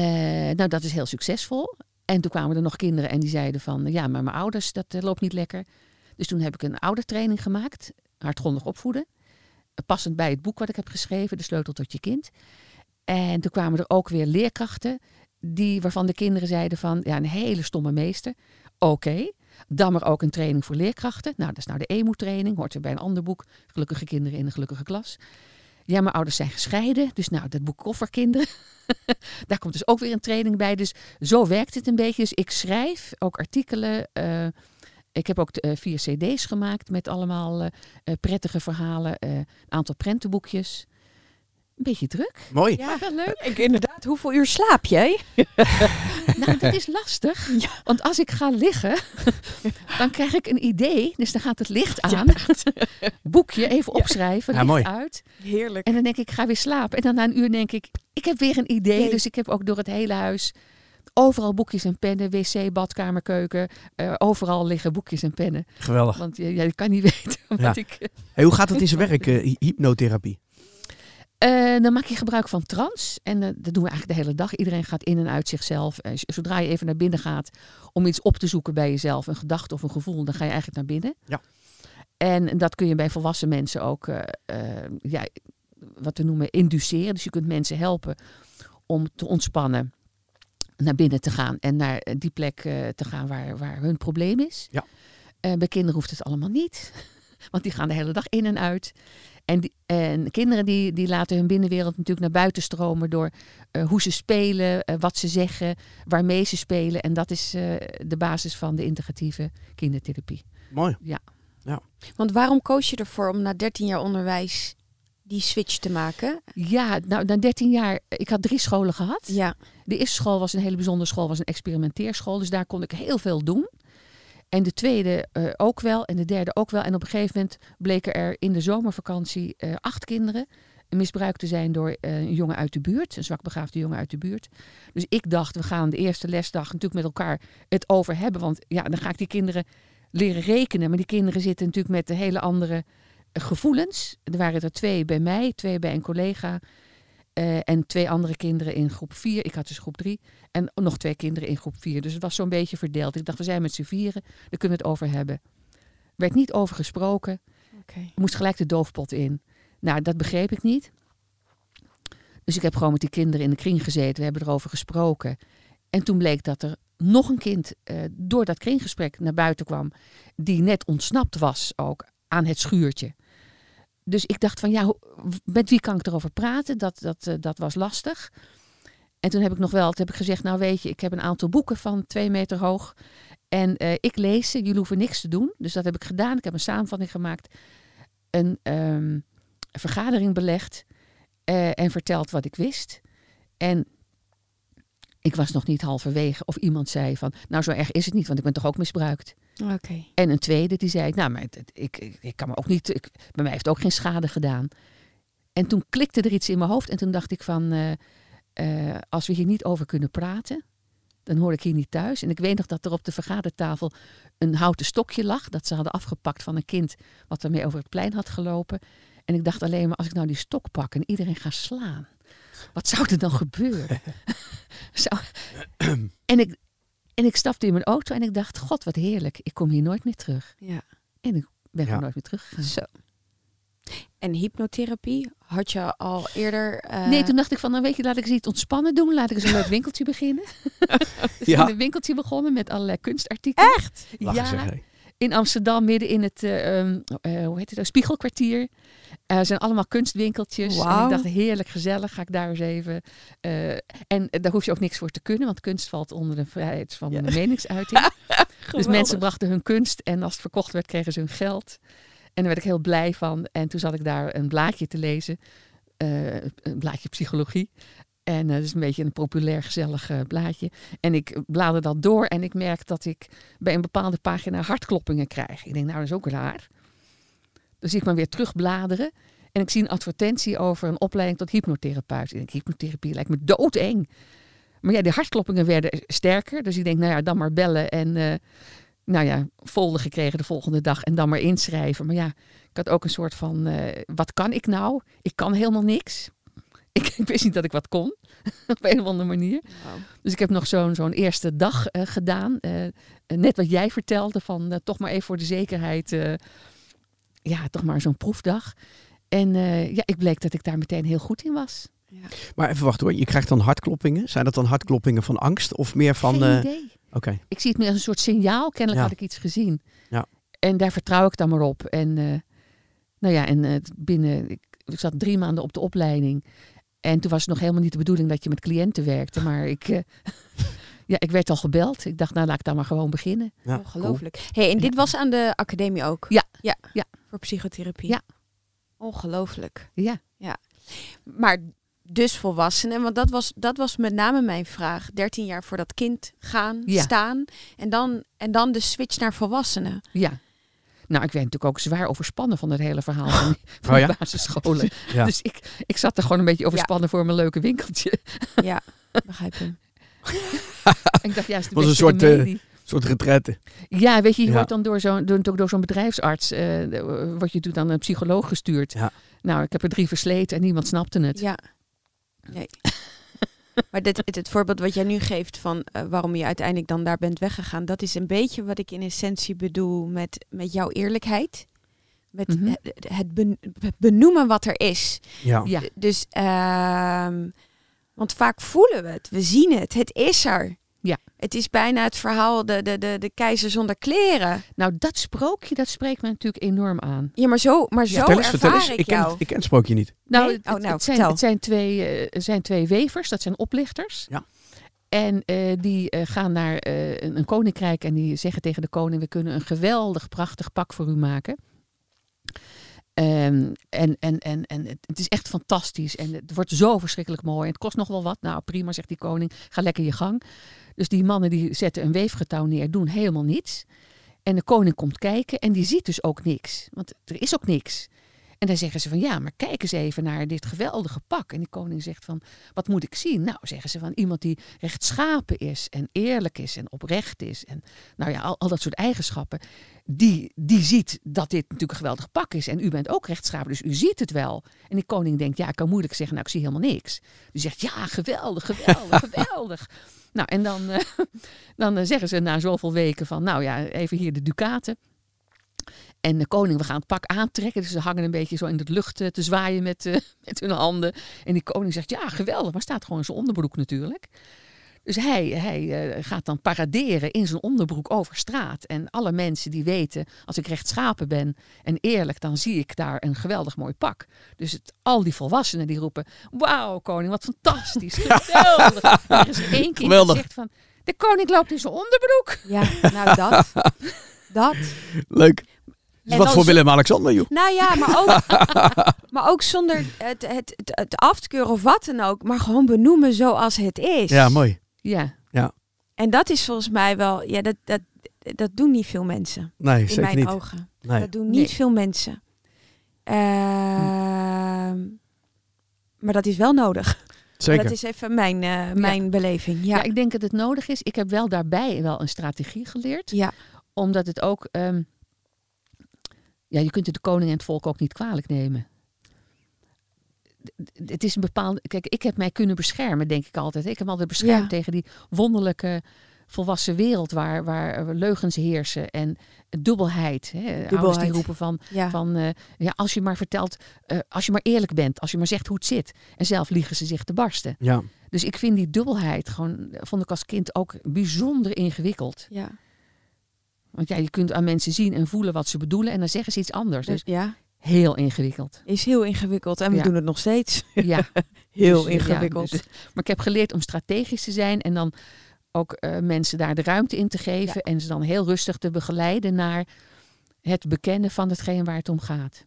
nou, dat is heel succesvol. En toen kwamen er nog kinderen en die zeiden van... ja, maar mijn ouders, dat eh, loopt niet lekker. Dus toen heb ik een oudertraining gemaakt. Hardgrondig opvoeden. Passend bij het boek wat ik heb geschreven, De Sleutel tot je kind. En toen kwamen er ook weer leerkrachten... Die, waarvan de kinderen zeiden van... ja, een hele stomme meester. Oké, dan maar ook een training voor leerkrachten. Nou, dat is nou de EMO-training. Hoort er bij een ander boek. Gelukkige kinderen in een gelukkige klas. Ja, mijn ouders zijn gescheiden. Dus nou, dat boek Kofferkinderen. Daar komt dus ook weer een training bij. Dus zo werkt het een beetje. Dus ik schrijf ook artikelen. eh, ik heb ook eh, vier cd's gemaakt met allemaal eh, eh, prettige verhalen. eh, een aantal prentenboekjes. Een beetje druk. Mooi. Ja, wel leuk. ik, inderdaad. Hoeveel uur slaap jij? Nou, dat is lastig. Want als ik ga liggen, dan krijg ik een idee. Dus dan gaat het licht aan. Boekje even opschrijven, Ja, licht mooi. uit. Heerlijk. En dan denk ik, ik ga weer slapen. En dan na een uur denk ik, ik heb weer een idee. Nee. Dus ik heb ook door het hele huis overal boekjes en pennen. Wc, badkamer, keuken. eh, overal liggen boekjes en pennen. Geweldig. Want je, je kan niet weten wat Ja. ik... eh, Hey, hoe gaat het in zijn werk, hy- hypnotherapie? Dan maak je gebruik van trance. En dat doen we eigenlijk de hele dag. Iedereen gaat in en uit zichzelf. Zodra je even naar binnen gaat om iets op te zoeken bij jezelf, een gedachte of een gevoel, dan ga je eigenlijk naar binnen. Ja. En dat kun je bij volwassen mensen ook, ja, wat we noemen, induceren. Dus je kunt mensen helpen om te ontspannen, naar binnen te gaan en naar eh, die plek eh, te gaan waar, waar hun probleem is. Ja. Eh, bij kinderen hoeft het allemaal niet, want die gaan de hele dag in en uit. En, die- en kinderen die, die laten hun binnenwereld natuurlijk naar buiten stromen door hoe ze spelen, wat ze zeggen, waarmee ze spelen. En dat is eh, de basis van de integratieve kindertherapie. Mooi. Want waarom koos je ervoor om na 13 jaar onderwijs die switch te maken? Ja, nou, na 13 jaar, ik had drie scholen gehad. Ja. De eerste school was een hele bijzondere school, was een experimenteerschool. Dus daar kon ik heel veel doen. En de tweede eh, ook wel. En de derde ook wel. En op een gegeven moment bleken er in de zomervakantie eh, acht kinderen misbruikt te zijn door eh, een jongen uit de buurt. Een zwakbegaafde jongen uit de buurt. Dus ik dacht, we gaan de eerste lesdag natuurlijk met elkaar het over hebben. Want ja, dan ga ik die kinderen leren rekenen. Maar die kinderen zitten natuurlijk met de hele andere gevoelens. Er waren er twee bij mij, twee bij een collega. eh, en twee andere kinderen in groep vier. Ik had dus groep drie. En nog twee kinderen in groep vier. Dus het was zo'n beetje verdeeld. Ik dacht, we zijn met z'n vieren. Daar kunnen we het over hebben. Er werd niet over gesproken. Moest gelijk de doofpot in. Nou, dat begreep ik niet. Dus ik heb gewoon met die kinderen in de kring gezeten. We hebben erover gesproken. En toen bleek dat er nog een kind eh, door dat kringgesprek naar buiten kwam. Die net ontsnapt was ook aan het schuurtje. Dus ik dacht van ja, met wie kan ik erover praten? Dat, dat, eh, dat was lastig. En toen heb ik nog wel, heb ik gezegd, nou weet je, ik heb een aantal boeken van twee meter hoog. En eh, ik lees ze, jullie hoeven niks te doen. Dus dat heb ik gedaan. Ik heb een samenvatting gemaakt. Een ehm, vergadering belegd. eh, en verteld wat ik wist. En ik was nog niet halverwege of iemand zei van, nou zo erg is het niet, want ik ben toch ook misbruikt. Oké. En een tweede die zei, nou maar ik, ik, ik kan me ook niet, ik, bij mij heeft het ook geen schade gedaan. En toen klikte er iets in mijn hoofd en toen dacht ik van, eh, eh, als we hier niet over kunnen praten, dan hoor ik hier niet thuis. En ik weet nog dat er op de vergadertafel een houten stokje lag, dat ze hadden afgepakt van een kind wat ermee over het plein had gelopen. En ik dacht alleen maar, als ik nou die stok pak en iedereen ga slaan, wat zou er dan gebeuren? Zou... en, ik, en ik stapte in mijn auto en ik dacht, god wat heerlijk, ik kom hier nooit meer terug. Ja. En ik ben Ja. gewoon nooit meer teruggegaan. Zo. En hypnotherapie had je al eerder. eh, Nee, toen dacht ik van, nou weet je, laat ik eens iets ontspannen doen. Laat ik eens een leuk winkeltje beginnen. dus Ja. in een winkeltje begonnen met allerlei kunstartikelen. Echt? Lachen ja, zeg. In Amsterdam, midden in het, eh, hoe heet het, Spiegelkwartier. Eh, Er zijn allemaal kunstwinkeltjes. En Wauw. ik dacht, heerlijk, gezellig, ga ik daar eens even. en daar hoef je ook niks voor te kunnen, want kunst valt onder de vrijheid van Ja. de meningsuiting. dus mensen brachten hun kunst en als het verkocht werd, kregen ze hun geld. En daar werd ik heel blij van. En toen zat ik daar een blaadje te lezen, een blaadje psychologie. En eh, dat is een beetje een populair, gezellig eh, blaadje. En ik blader dat door en ik merk dat ik bij een bepaalde pagina hartkloppingen krijg. Ik denk, nou, dat is ook raar. Dus ik maar weer terugbladeren. En ik zie een advertentie over een opleiding tot hypnotherapeut. Ik denk, hypnotherapie lijkt me doodeng. Maar ja, die hartkloppingen werden sterker. Dus ik denk, nou ja, dan maar bellen. En eh, nou ja, folder gekregen de volgende dag. En dan maar inschrijven. Maar ja, ik had ook een soort van, wat kan ik nou? Ik kan helemaal niks. Ik, ik wist niet dat ik wat kon. Op een of andere manier. Dus ik heb nog zo'n zo'n eerste dag eh, gedaan. Eh, net wat jij vertelde, van eh, toch maar even voor de zekerheid. eh, ja, toch maar zo'n proefdag. En eh, ja, ik bleek dat ik daar meteen heel goed in was. Ja. Maar even wachten hoor, je krijgt dan hartkloppingen. Zijn dat dan hartkloppingen van angst of meer van... Geen eh, idee. Oké, Ik zie het meer als een soort signaal. Kennelijk Ja. had ik iets gezien. Ja. En daar vertrouw ik dan maar op. En eh, nou ja, en eh, binnen, ik, ik zat drie maanden op de opleiding. En toen was het nog helemaal niet de bedoeling dat je met cliënten werkte. Maar ik, eh, ja, ik werd al gebeld. Ik dacht, nou laat ik daar maar gewoon beginnen. ja, Ongelooflijk. Hey, en dit was aan de academie ook? Ja. Ja. Ja. Voor psychotherapie? Ja. Ongelooflijk. Ja. Maar dus volwassenen, want dat was, dat was met name mijn vraag. 13 jaar voor dat kind gaan, Ja. staan en dan, en dan de switch naar volwassenen. Ja. Nou, ik werd natuurlijk ook zwaar overspannen van het hele verhaal van, van Oh de ja? basisscholen. Ja. Dus ik, ik zat er gewoon een beetje overspannen voor mijn leuke winkeltje. Ja, begrijp je. Ik dacht, ja, is de Was een soort. Een soort retraite. Ja, weet je, je wordt dan door zo'n door, door zo'n bedrijfsarts, word je toen dan een psycholoog gestuurd. Nou, ik heb er drie versleten en niemand snapte het. Ja. Nee. Maar dit, het, het voorbeeld wat jij nu geeft van eh, waarom je uiteindelijk dan daar bent weggegaan, dat is een beetje wat ik in essentie bedoel met, met jouw eerlijkheid. Met Mhm. het, het ben- het benoemen wat er is. Ja. Ja. Dus, ehm, want vaak voelen we het, we zien het, het is er. Ja. Het is bijna het verhaal de, de, de, de keizer zonder kleren. Nou, dat sprookje, dat spreekt me natuurlijk enorm aan. Ja, maar zo, maar zo Vertel eens, vertel eens. ik Ik ken, jou. ik ken het sprookje niet. Nou, Nee? het, Oh, nou, het zijn, het zijn, twee, eh, er zijn twee wevers, dat zijn oplichters. Ja. En eh, die eh, gaan naar eh, een, een koninkrijk en die zeggen tegen de koning: We kunnen een geweldig, prachtig pak voor u maken. Ehm, en en, en, en het, het is echt fantastisch. En het wordt zo verschrikkelijk mooi. En het kost nog wel wat. Nou, prima, zegt die koning. Ga lekker je gang. Dus die mannen die zetten een weefgetouw neer, doen helemaal niets. En de koning komt kijken en die ziet dus ook niks. Want er is ook niks. En dan zeggen ze van ja, maar kijk eens even naar dit geweldige pak. En die koning zegt van wat moet ik zien? Nou, zeggen ze van iemand die rechtschapen is en eerlijk is en oprecht is. En nou ja, al, al dat soort eigenschappen. Die, die ziet dat dit natuurlijk een geweldig pak is. En u bent ook rechtschapen, dus u ziet het wel. En die koning denkt ja, ik kan moeilijk zeggen, nou ik zie helemaal niks. Die zegt ja, geweldig, geweldig, geweldig. Nou, en dan, eh, dan eh, zeggen ze na zoveel weken van nou ja, even hier de ducaten. En de koning, we gaan het pak aantrekken. Dus ze hangen een beetje zo in de lucht eh, te zwaaien met, met hun handen. En die koning zegt, ja, geweldig. Maar staat gewoon in zijn onderbroek natuurlijk. Dus hij, hij eh, gaat dan paraderen in zijn onderbroek over straat. En alle mensen die weten, als ik rechtschapen ben en eerlijk, dan zie ik daar een geweldig mooi pak. Dus het, al die volwassenen die roepen, wauw koning, wat fantastisch, geweldig. Er is één kind die Geweldig. zegt van, de koning loopt in zijn onderbroek. Ja, nou dat. dat. Leuk. Dus En wat voor Willem-Alexander, joh. Nou ja, maar ook, maar ook zonder het, het, het, het af te keuren of wat dan ook. Maar gewoon benoemen zoals het is. Ja, mooi. Ja, En dat is volgens mij wel, ja, dat, dat, dat doen niet veel mensen. Nee, In zeker mijn niet. ogen. Nee. Dat doen niet Nee. veel mensen. Ehm, Maar dat is wel nodig. Zeker. Dat is even mijn, eh, mijn beleving. Ja. Ja. ik denk dat het nodig is. Ik heb wel daarbij wel een strategie geleerd. ja. Omdat het ook... ehm, ja, je kunt het de koning en het volk ook niet kwalijk nemen. Het is een bepaalde... Kijk, ik heb mij kunnen beschermen, denk ik altijd. Ik heb me altijd beschermd Ja. tegen die wonderlijke volwassen wereld... waar, waar leugens heersen en dubbelheid. Hè. Ouders die roepen van... ja. Van, eh, ja, als je maar vertelt, eh, als je maar eerlijk bent, als je maar zegt hoe het zit. En zelf liegen ze zich te barsten. Ja. Dus ik vind die dubbelheid gewoon, vond ik als kind ook bijzonder ingewikkeld. ja. Want ja, je kunt aan mensen zien en voelen wat ze bedoelen en dan zeggen ze iets anders. Dus ja. Heel ingewikkeld. Is heel ingewikkeld. En we Ja. doen het nog steeds. Ja, Heel dus, ja, ingewikkeld. dus- maar ik heb geleerd om strategisch te zijn en dan ook eh, mensen daar de ruimte in te geven en ze dan heel rustig te begeleiden naar het bekennen van hetgeen waar het om gaat.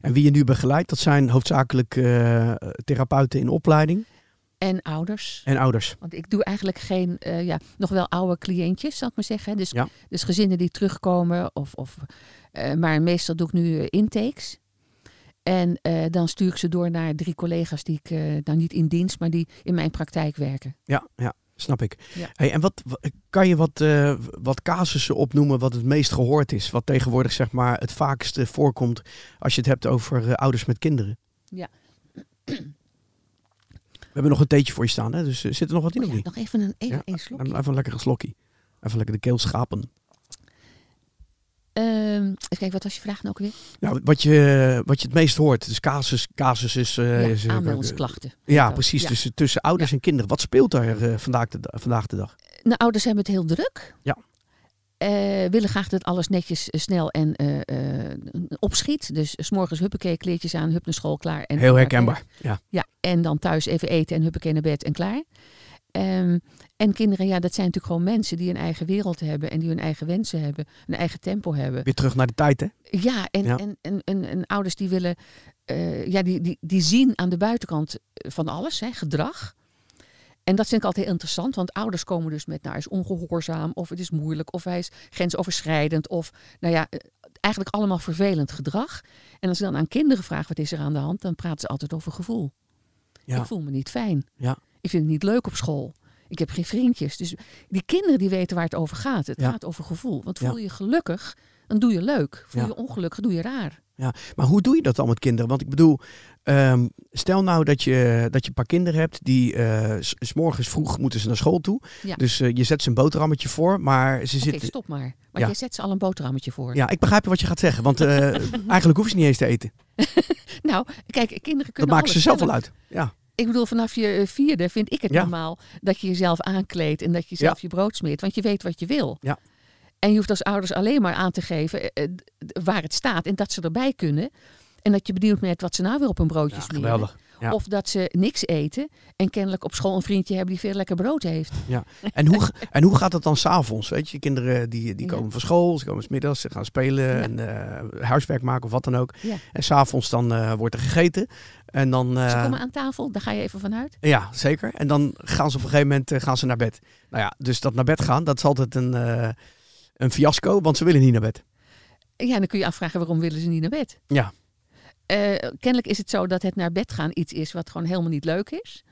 En wie je nu begeleidt, dat zijn hoofdzakelijk eh, therapeuten in opleiding En ouders. en ouders. Want ik doe eigenlijk geen, eh, ja, nog wel oude cliëntjes, zal ik maar zeggen. Dus, Ja. dus gezinnen die terugkomen. Of, of, eh, maar meestal doe ik nu eh, intakes. En eh, dan stuur ik ze door naar drie collega's die ik, eh nou niet in dienst, maar die in mijn praktijk werken. Ja, ja snap ik. Ja. Hey, en wat, wa- kan je wat, wat casussen opnoemen wat het meest gehoord is? Wat tegenwoordig zeg maar het vaakste voorkomt als je het hebt over ouders met kinderen? Ja. We hebben nog een theetje voor je staan, hè? dus zit er nog wat in Oh ja, nog even een, even Ja, een slokje. Even een lekkere slokkie. Even lekker de keel schapen. Ehm, even kijken, wat was je vraag nou ook weer? Nou, wat je, wat je het meest hoort, dus casus, casus is... eh, ja, is, eh, aanmeldingsklachten. Ja, Dat. precies. Ja. Dus tussen ouders en kinderen. Wat speelt daar eh, vandaag, de, vandaag de dag? Nou, ouders hebben het heel druk. Ja. Eh, willen graag dat alles netjes, eh, snel en eh, eh, opschiet. Dus s morgens huppakee, kleertjes aan, hup naar school, klaar. En Heel herkenbaar. Ja. Ja, en dan thuis even eten en huppakee naar bed en klaar. Ehm, en kinderen, ja, dat zijn natuurlijk gewoon mensen die een eigen wereld hebben en die hun eigen wensen hebben, een eigen tempo hebben. Weer terug naar de tijd, hè? Ja, en, Ja. En, en, en, en ouders die willen, eh, ja, die, die, die zien aan de buitenkant van alles, hè, gedrag. En dat vind ik altijd heel interessant, want ouders komen dus met, nou, hij is ongehoorzaam, of het is moeilijk, of hij is grensoverschrijdend, of, nou ja, eh, eigenlijk allemaal vervelend gedrag. En als ik dan aan kinderen vraag, wat is er aan de hand, dan praten ze altijd over gevoel. Ja. Ik voel me niet fijn. Ja. Ik vind het niet leuk op school. Ik heb geen vriendjes. Dus die kinderen die weten waar het over gaat. Het Ja. gaat over gevoel. Want Ja. voel je je gelukkig, dan doe je leuk. Voel Ja. je ongelukkig, doe je raar. Maar hoe doe je dat dan met kinderen? Want ik bedoel, ehm, stel nou dat je, dat je een paar kinderen hebt die eh, s- morgens vroeg moeten ze naar school toe. Ja. Dus eh, je zet ze een boterhammetje voor, maar ze Oké, zitten... stop maar. Maar Ja. jij zet ze al een boterhammetje voor. Ja, ik begrijp wat je gaat zeggen, want eh, eigenlijk hoeven ze niet eens te eten. Nou, kijk, kinderen Dat kunnen maken ze zelf wel uit. Ja, Ik bedoel, vanaf je eh, vierde vind ik het Ja. normaal dat je jezelf aankleedt en dat je zelf je brood smeert. Want je weet wat je wil. Ja. En je hoeft als ouders alleen maar aan te geven eh, eh, waar het staat en dat ze erbij kunnen. En dat je benieuwd bent wat ze nou weer op een broodje ja smeren. geweldig. Ja. Of dat ze niks eten en kennelijk op school een vriendje hebben die veel lekker brood heeft. En hoe, en hoe gaat het dan s'avonds? Weet je, kinderen die, die Ja. komen van school, ze komen 's middags, ze gaan spelen Ja. en eh, huiswerk maken of wat dan ook. Ja. En s'avonds dan eh, wordt er gegeten. En dan, Ze eh, komen aan tafel, daar ga je even vanuit. ja, zeker. En dan gaan ze op een gegeven moment gaan ze naar bed. Nou ja, dus dat naar bed gaan, dat is altijd een, een fiasco, want ze willen niet naar bed. Ja, dan kun je afvragen waarom willen ze niet naar bed. Ja. Eh, kennelijk is het zo dat het naar bed gaan iets is wat gewoon helemaal niet leuk is.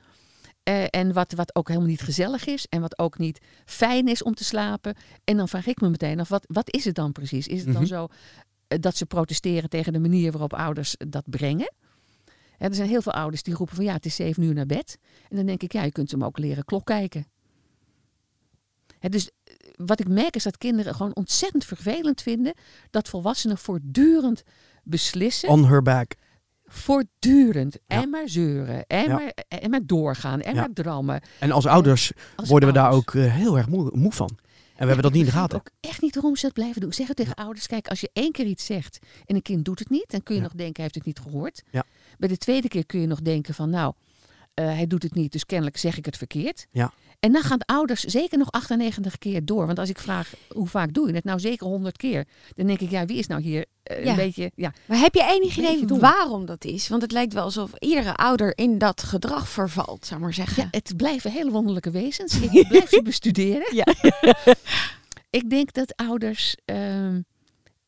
Eh, en wat, wat ook helemaal niet gezellig is. En wat ook niet fijn is om te slapen. En dan vraag ik me meteen af, wat, wat is het dan precies? Is het dan Mhm. zo eh, dat ze protesteren tegen de manier waarop ouders dat brengen? Hè, er zijn heel veel ouders die roepen van ja, het is zeven uur naar bed. En dan denk ik, ja, je kunt hem ook leren klok kijken. Hè, dus wat ik merk is dat kinderen gewoon ontzettend vervelend vinden dat volwassenen voortdurend beslissen. On her back. Voortdurend. Ja. En maar zeuren. En, Ja. maar, en maar doorgaan. En Ja. maar drammen. En als ouders Als worden we daar ook eh, heel erg moe, moe van. En we hebben dat niet in de gaten. ook echt niet waarom ze dat blijven doen. Zeg het tegen ouders. Kijk, als je één keer iets zegt en een kind doet het niet, dan kun je nog denken, hij heeft het niet gehoord. Ja. Bij de tweede keer kun je nog denken van, nou, eh, hij doet het niet, dus kennelijk zeg ik het verkeerd. Ja. En dan gaan de ouders zeker nog 98 keer door. Want als ik vraag, hoe vaak doe je het? Nou, zeker 100 keer. Dan denk ik, ja, wie is nou hier eh, Ja. een beetje... Ja, Maar heb je enig idee waarom dat is? Want het lijkt wel alsof iedere ouder in dat gedrag vervalt, zou ik maar zeggen. Ja, het blijven hele wonderlijke wezens. Ik blijf ze bestuderen. Ja. ik denk dat ouders ehm,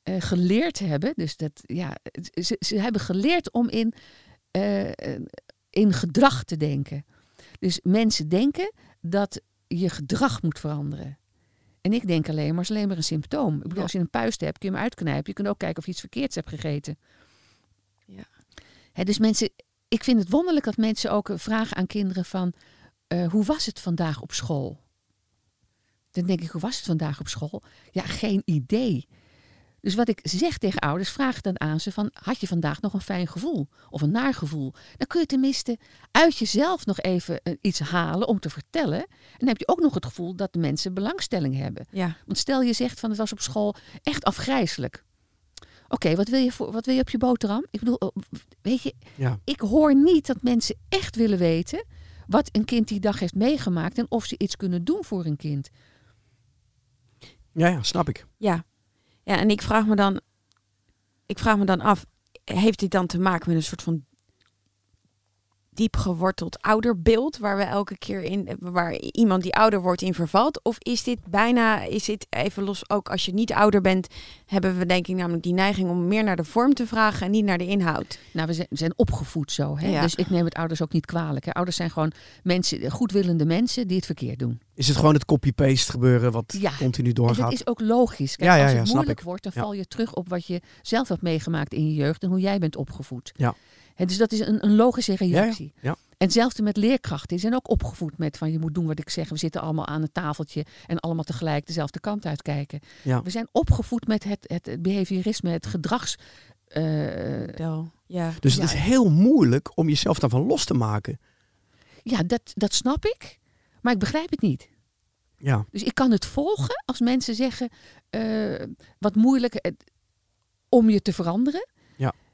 eh, geleerd hebben. Dus dat, ja, ze, ze hebben geleerd om in, eh, in gedrag te denken. Dus mensen denken dat je gedrag moet veranderen. En ik denk alleen maar, het is alleen maar een symptoom. Ik bedoel, Ja. als je een puist hebt, kun je hem uitknijpen. Je kunt ook kijken of je iets verkeerds hebt gegeten. Ja. Hè, dus mensen, ik vind het wonderlijk dat mensen ook vragen aan kinderen van... eh, hoe was het vandaag op school? Dan denk ik, hoe was het vandaag op school? Ja, geen idee. Dus wat ik zeg tegen ouders, vraag dan aan ze van... had je vandaag nog een fijn gevoel? Of een naar gevoel? Dan kun je tenminste uit jezelf nog even eh, iets halen om te vertellen. En dan heb je ook nog het gevoel dat de mensen belangstelling hebben. Ja. Want stel je zegt van het was op school echt afgrijzelijk. Oké, wat wil je voor wat wil je op je boterham? Ik bedoel, oh, weet je, Ja. ik hoor niet dat mensen echt willen weten wat een kind die dag heeft meegemaakt en of ze iets kunnen doen voor een kind. Ja, ja, snap ik. Ja. Ja, en ik vraag me dan, ik vraag me dan af, heeft dit dan te maken met een soort van diep geworteld ouderbeeld, waar we elke keer in, waar iemand die ouder wordt in vervalt? Of is dit bijna, is dit even los, ook als je niet ouder bent, hebben we denk ik namelijk die neiging om meer naar de vorm te vragen en niet naar de inhoud. Nou, we zijn, we zijn opgevoed zo. Hè? Ja. Dus ik neem het ouders ook niet kwalijk. Hè? Ouders zijn gewoon mensen, goedwillende mensen die het verkeerd doen. Is het gewoon het copy-paste gebeuren wat Ja. continu doorgaat? dat is ook logisch. Kijk, Ja, ja, als ja, het moeilijk ik. wordt, dan Ja. val je terug op wat je zelf hebt meegemaakt in je jeugd en hoe jij bent opgevoed. Ja. Dus dat is een, een logische ja, ja, reactie. ja. En hetzelfde met leerkrachten. Die zijn ook opgevoed met van je moet doen wat ik zeg. We zitten allemaal aan een tafeltje en allemaal tegelijk dezelfde kant uitkijken. Ja. We zijn opgevoed met het, het behaviorisme, het gedrags... eh, ja. Dus het Ja. is heel moeilijk om jezelf daarvan los te maken. ja, dat, dat snap ik. Maar ik begrijp het niet. Ja, Dus ik kan het volgen als mensen zeggen eh, wat moeilijk eh, om je te veranderen.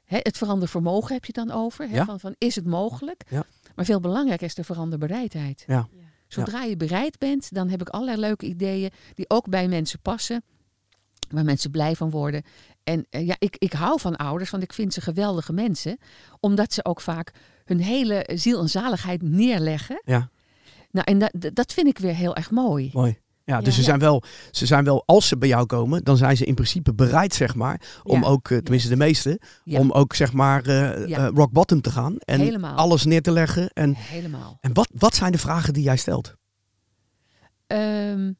Hè, het verandervermogen heb je dan over. Ja. van, van, is het mogelijk? Ja. Maar veel belangrijker is de veranderbereidheid. Ja. Zodra je bereid bent, dan heb ik allerlei leuke ideeën die ook bij mensen passen. Waar mensen blij van worden. En eh, ja, ik, ik hou van ouders, want ik vind ze geweldige mensen. Omdat ze ook vaak hun hele ziel en zaligheid neerleggen. Ja. Nou, en dat, dat vind ik weer heel erg mooi. Mooi. Ja, dus Ja. ze zijn, wel, ze zijn wel, als ze bij jou komen, dan zijn ze in principe bereid, zeg maar, om ook, eh, tenminste de meeste, om ook, zeg maar, eh, eh, rock bottom te gaan. En Helemaal. alles neer te leggen. En, Helemaal. en wat, wat zijn de vragen die jij stelt Ehm,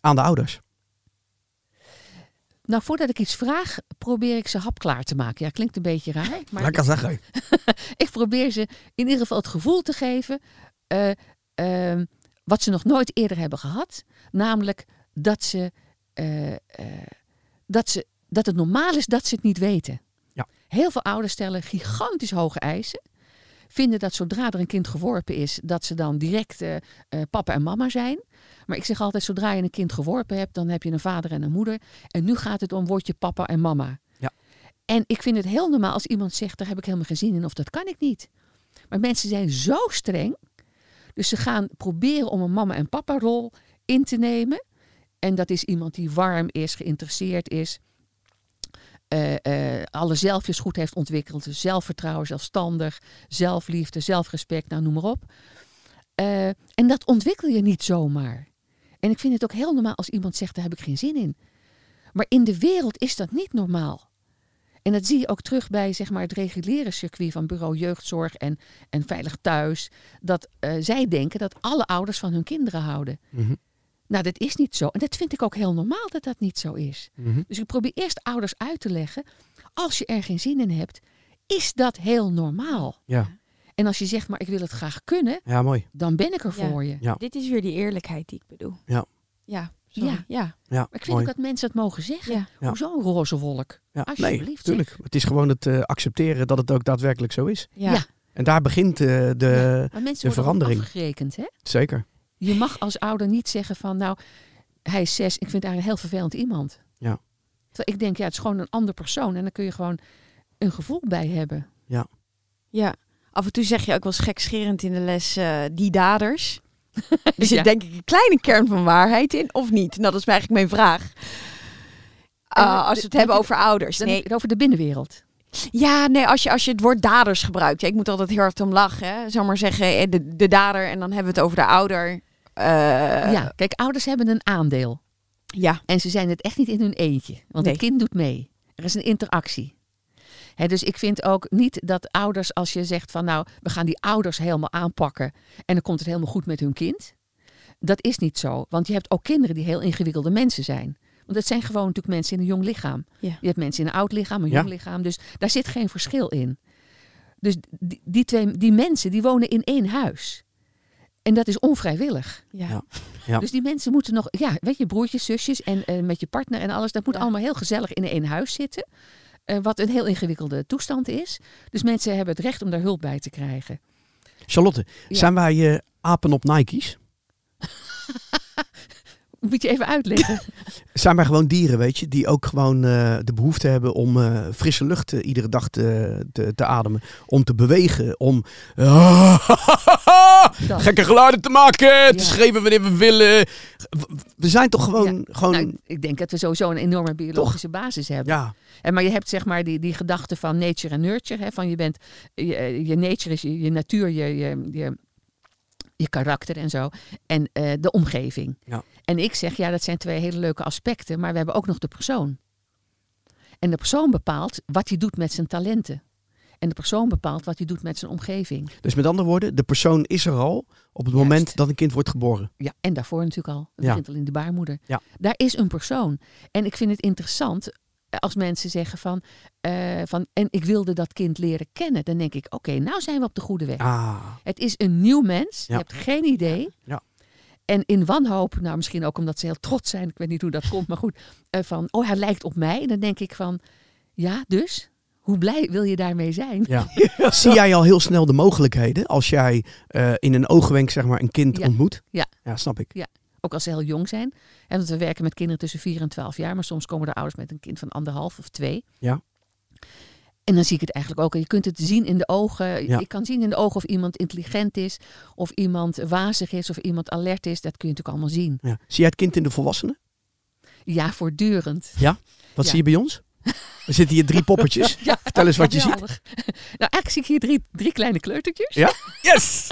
aan de ouders? nou, voordat ik iets vraag, probeer ik ze hapklaar te maken. Ja, klinkt een beetje raar. Maar Lekker zeggen. ik probeer ze in ieder geval het gevoel te geven eh, ehm, wat ze nog nooit eerder hebben gehad. Namelijk dat, ze, eh, eh, dat, ze, dat het normaal is dat ze het niet weten. Ja. Heel veel ouders stellen gigantisch hoge eisen. Vinden dat zodra er een kind geworpen is, dat ze dan direct eh, papa en mama zijn. Maar ik zeg altijd, zodra je een kind geworpen hebt, dan heb je een vader en een moeder. En nu gaat het om, word je papa en mama. Ja. En ik vind het heel normaal als iemand zegt, daar heb ik helemaal geen zin in of dat kan ik niet. Maar mensen zijn zo streng. Dus ze gaan proberen om een mama en papa rol in te nemen. En dat is iemand die warm is, geïnteresseerd is. eh, eh, alle zelfjes goed heeft ontwikkeld. Dus zelfvertrouwen, zelfstandig, zelfliefde, zelfrespect, nou noem maar op. Eh, en dat ontwikkel je niet zomaar. En ik vind het ook heel normaal als iemand zegt, daar heb ik geen zin in. Maar in de wereld is dat niet normaal. En dat zie je ook terug bij zeg maar, het reguliere circuit van bureau jeugdzorg en, en veilig thuis. Dat eh, zij denken dat alle ouders van hun kinderen houden. Mhm. Nou, dat is niet zo. En dat vind ik ook heel normaal dat dat niet zo is. Mhm. Dus ik probeer eerst ouders uit te leggen. Als je er geen zin in hebt, is dat heel normaal. Ja. En als je zegt, maar ik wil het graag kunnen, ja, mooi. dan ben ik er Ja. voor je. Ja. Dit is weer die eerlijkheid die ik bedoel. Ja. Ja. Sorry. Ja. Ja. Ja, Maar ik vind mooi. ook dat mensen het mogen zeggen. Ja. Ja. Hoezo een roze wolk? Ja, Alsjeblieft, nee, tuurlijk. Het is gewoon het eh, accepteren dat het ook daadwerkelijk zo is. Ja. Ja. En daar begint eh, de... Maar mensen de worden verandering. afgerekend. Hè? Zeker. Je mag als ouder niet zeggen van, nou, hij is zes, ik vind eigenlijk een heel vervelend iemand. Ja. Terwijl ik denk, ja, het is gewoon een ander persoon. En dan kun je gewoon een gevoel bij hebben. Ja. Af en toe zeg je ook wel eens gekscherend in de les eh, die daders. Er zit Ja. denk ik een kleine kern van waarheid in, of niet? Nou, dat is eigenlijk mijn vraag. Dan- als we het hebben over ouders. Nee, over de binnenwereld. ja, nee, als je, als je het woord daders gebruikt. Ja, ik moet altijd heel hard om lachen. Hè. Zal maar zeggen, eh, de, de dader en dan hebben we het over de ouder. Eh, ja, kijk, ouders hebben een aandeel. ja. En ze zijn het echt niet in hun eentje. Want Nee. het kind doet mee. Er is een interactie. Hè, dus ik vind ook niet dat ouders, als je zegt van nou, we gaan die ouders helemaal aanpakken en dan komt het helemaal goed met hun kind. Dat is niet zo. Want je hebt ook kinderen die heel ingewikkelde mensen zijn. Want het zijn gewoon natuurlijk mensen in een jong lichaam. Ja. Je hebt mensen in een oud lichaam, een Ja. jong lichaam. Dus daar zit geen verschil in. Dus die, die, twee, die mensen die wonen in één huis. En dat is onvrijwillig. Ja. Ja. Ja. Dus die mensen moeten nog, ja, weet je, broertjes, zusjes en eh, met je partner en alles. Dat moet Ja. allemaal heel gezellig in één huis zitten. Eh, wat een heel ingewikkelde toestand is. Dus mensen hebben het recht om daar hulp bij te krijgen. Charlotte, Ja. zijn wij eh, apen op Nike's? Moet je even uitleggen. Zijn wij gewoon dieren, weet je, die ook gewoon eh, de behoefte hebben om eh, frisse lucht eh, iedere dag te, te, te ademen. Om te bewegen, om gekke geluiden te maken, te schreeuwen wanneer we willen. We zijn toch gewoon, gewoon Nou, ik denk dat we sowieso een enorme biologische basis hebben. ja, En maar je hebt zeg maar die, die gedachte van nature en nurture. Hè, van je bent, je, je nature is je, je natuur, je, je, je, je karakter en zo. En eh, de omgeving. Ja. En ik zeg, ja, dat zijn twee hele leuke aspecten. Maar we hebben ook nog de persoon. En de persoon bepaalt wat hij doet met zijn talenten. En de persoon bepaalt wat hij doet met zijn omgeving. dus met andere woorden, de persoon is er al op het Juist. moment dat een kind wordt geboren. Ja, en daarvoor natuurlijk al. Dat Ja. begint al in de baarmoeder. Ja. Daar is een persoon. En ik vind het interessant als mensen zeggen van, eh, van... en ik wilde dat kind leren kennen. Dan denk ik, oké, nou zijn we op de goede weg. Ah, Het is een nieuw mens. Ja. Je hebt geen idee. Ja. En in wanhoop, nou misschien ook omdat ze heel trots zijn. Ik weet niet hoe dat komt, maar goed. eh, van, oh, hij lijkt op mij. En dan denk ik van, ja, dus... Hoe blij wil je daarmee zijn? ja. Zie jij al heel snel de mogelijkheden als jij eh, in een oogwenk zeg maar een kind Ja. ontmoet? Ja. Ja, snap ik. Ook als ze heel jong zijn. En want we werken met kinderen tussen 4 en 12 jaar. Maar soms komen er ouders met een kind van anderhalf of twee. Ja. En dan zie ik het eigenlijk ook. En je kunt het zien in de ogen. Ja. Je kan zien in de ogen of iemand intelligent is, of iemand wazig is, of iemand alert is. Dat kun je natuurlijk allemaal zien. Ja. Zie jij het kind in de volwassenen? Ja, voortdurend. Wat Ja. zie je bij ons? Er zitten hier drie poppetjes. Ja, Vertel eens wat je ziet. Nou, eigenlijk zie ik hier drie, drie kleine kleutertjes. Ja. Yes!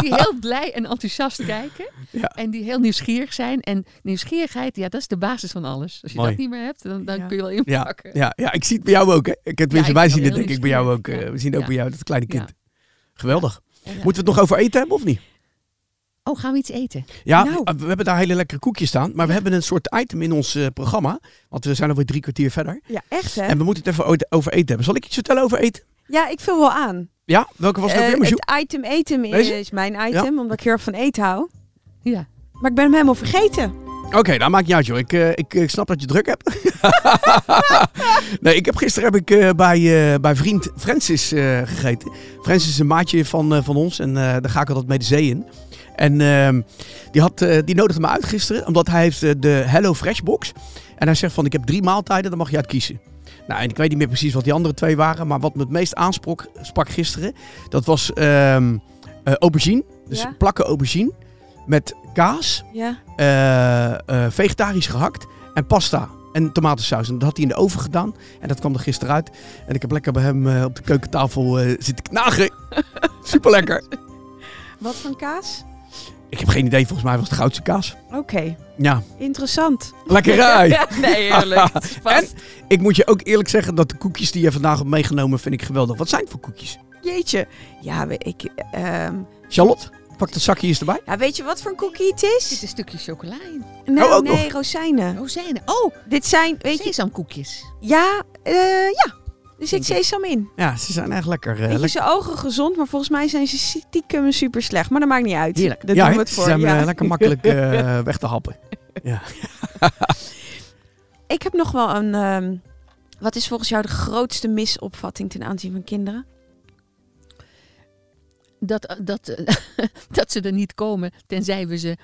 Die heel blij en enthousiast kijken. Ja. En die heel nieuwsgierig zijn. En nieuwsgierigheid, ja, dat is de basis van alles. Als je Mooi. dat niet meer hebt, dan, dan Ja. kun je wel inpakken. ja, ja, ik zie het bij jou ook. Hè. Ik, tenminste, wij zien het denk ik bij jou ook. eh, we zien ook Ja. bij jou dat kleine kind. Ja. Geweldig. Ja. Moeten we het nog over eten hebben of niet? Oh, gaan we iets eten? Ja, Nou. eh, we hebben daar hele lekkere koekjes staan. Maar we hebben een soort item in ons eh, programma. Want we zijn alweer drie kwartier verder. Ja, echt hè? En we moeten het even over eten hebben. Zal ik iets vertellen over eten? Ja, ik vul wel aan. Ja? Welke was het ook Eh, weer? Majou? het item eten is mijn item, omdat ik heel erg van eten hou. Ja. Maar ik ben hem helemaal vergeten. Oké, nou maakt niet uit joh. Ik, eh, ik, ik snap dat je druk hebt. nee, ik heb, gisteren heb ik eh, bij, eh, bij vriend Francis eh, gegeten. Francis is een maatje van, eh, van ons en eh, daar ga ik altijd mee de zee in. En ehm, die, had, eh, die nodigde me uit gisteren, omdat hij heeft eh, de Hello Fresh box. En hij zegt van, ik heb drie maaltijden, dan mag je uit kiezen. Nou, en ik weet niet meer precies wat die andere twee waren. Maar wat me het meest aansprak sprak gisteren, dat was ehm, eh, aubergine. Dus Ja. plakken aubergine met kaas Ja. vegetarisch gehakt en pasta en tomatensaus. En dat had hij in de oven gedaan en dat kwam er gisteren uit. En ik heb lekker bij hem op de keukentafel zitten knagen. Super lekker. Wat van kaas? Ik heb geen idee, volgens mij was het goudse kaas. Oké, Ja, interessant. lekker rij. Ja, nee, heerlijk. en ik moet je ook eerlijk zeggen dat de koekjes die je vandaag hebt meegenomen vind ik geweldig. Wat zijn het voor koekjes? Jeetje. Ja, ik, ehm, Charlotte, pak dat zakje eens erbij. ja, weet je wat voor een cookie het is? zit een stukje chocola in. Nou, Oh, ook nee, rozijnen. Rozijnen. Oh, Dit zijn, weet je, sesamkoekjes. ja, eh, ja. Er zit sesam in. Ja, ze zijn echt lekker. eh, Weet je, lekker. zijn ogen gezond, maar volgens mij zijn ze stiekem super slecht. Maar dat maakt niet uit. Heerlijk. Ja, doen we het ze voor. zijn ja. eh, lekker makkelijk eh, weg te happen. Ik heb nog wel een... ehm, wat is volgens jou de grootste misopvatting ten aanzien van kinderen? Dat, dat, dat ze er niet komen tenzij we ze eh,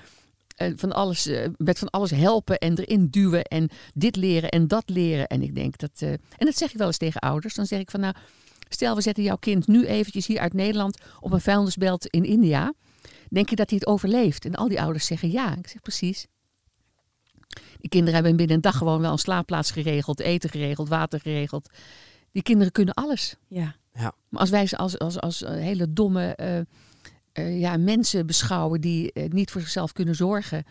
van alles, eh, met van alles helpen en erin duwen en dit leren en dat leren. En ik denk dat, eh, en dat zeg ik wel eens tegen ouders. Dan zeg ik van nou, stel we zetten jouw kind nu eventjes hier uit Nederland op een vuilnisbelt in India. Denk je dat hij het overleeft? En al die ouders zeggen ja. Ik zeg precies. Die kinderen hebben binnen een dag gewoon wel een slaapplaats geregeld, eten geregeld, water geregeld. Die kinderen kunnen alles. Ja. Maar als wij ze als, als, als eh, hele domme eh, eh, ja, mensen beschouwen die eh, niet voor zichzelf kunnen zorgen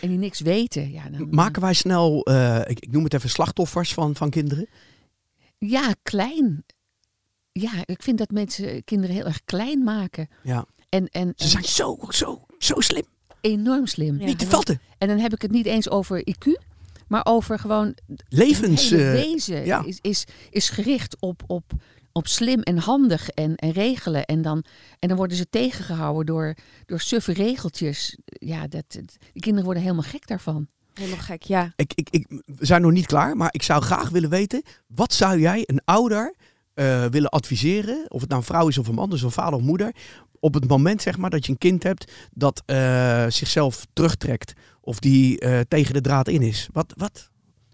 en die niks weten. Ja, dan, Maken wij snel, eh, ik, ik noem het even slachtoffers van, van kinderen? ja, klein. Ja, ik vind dat mensen kinderen heel erg klein maken. Ja. En, en, Ze en zijn zo, zo, zo slim. enorm slim. Ja. Niet te vatten. En dan heb ik het niet eens over IQ, maar over gewoon Levens. het hele eh, wezen ja. is, is, is gericht op, op, op slim en handig en, en regelen. En dan, en dan worden ze tegengehouden door, door suffe regeltjes. Ja, dat, die kinderen worden helemaal gek daarvan. Helemaal gek, ja. ik, ik, ik, we zijn nog niet klaar, maar ik zou graag willen weten. Wat zou jij een ouder eh, willen adviseren? Of het nou een vrouw is of een man, dus een vader of moeder. Op het moment zeg maar dat je een kind hebt dat eh, zichzelf terugtrekt. Of die eh, tegen de draad in is. Wat, wat,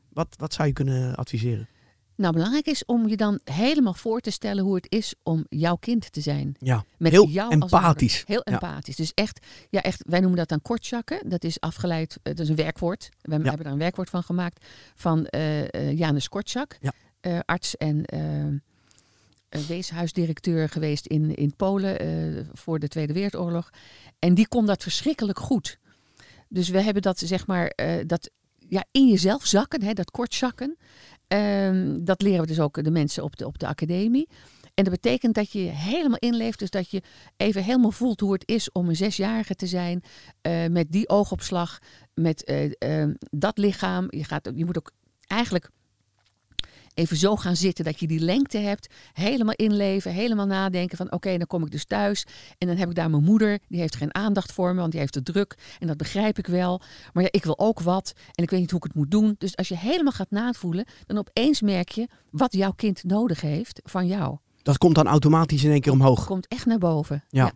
wat, wat zou je kunnen adviseren? Nou, belangrijk is om je dan helemaal voor te stellen hoe het is om jouw kind te zijn. Ja, Met heel jou empathisch. Heel Ja. empathisch. Dus echt, ja, echt, wij noemen dat dan kortzakken. Dat is afgeleid, eh, dat is een werkwoord. We hebben daar een werkwoord van gemaakt van eh, Janus Kortzak. Ja. Arts en weeshuisdirecteur geweest in, in Polen voor de Tweede Wereldoorlog. En die kon dat verschrikkelijk goed. Dus we hebben dat, zeg maar, dat ja, in jezelf zakken, hè, dat kortzakken. Ehm, dat leren we dus ook de mensen op de, op de academie. En dat betekent dat je helemaal inleeft. Dus dat je even helemaal voelt hoe het is om een zesjarige te zijn. eh, met die oogopslag, met eh, eh, dat lichaam. Je, gaat, je moet ook eigenlijk even zo gaan zitten dat je die lengte hebt. Helemaal inleven, helemaal nadenken van oké, dan kom ik dus thuis. En dan heb ik daar mijn moeder, die heeft geen aandacht voor me, want die heeft het druk. En dat begrijp ik wel. Maar ja, ik wil ook wat en ik weet niet hoe ik het moet doen. Dus als je helemaal gaat navoelen, dan opeens merk je wat jouw kind nodig heeft van jou. Dat komt dan automatisch in één keer omhoog. Komt echt naar boven. Ja.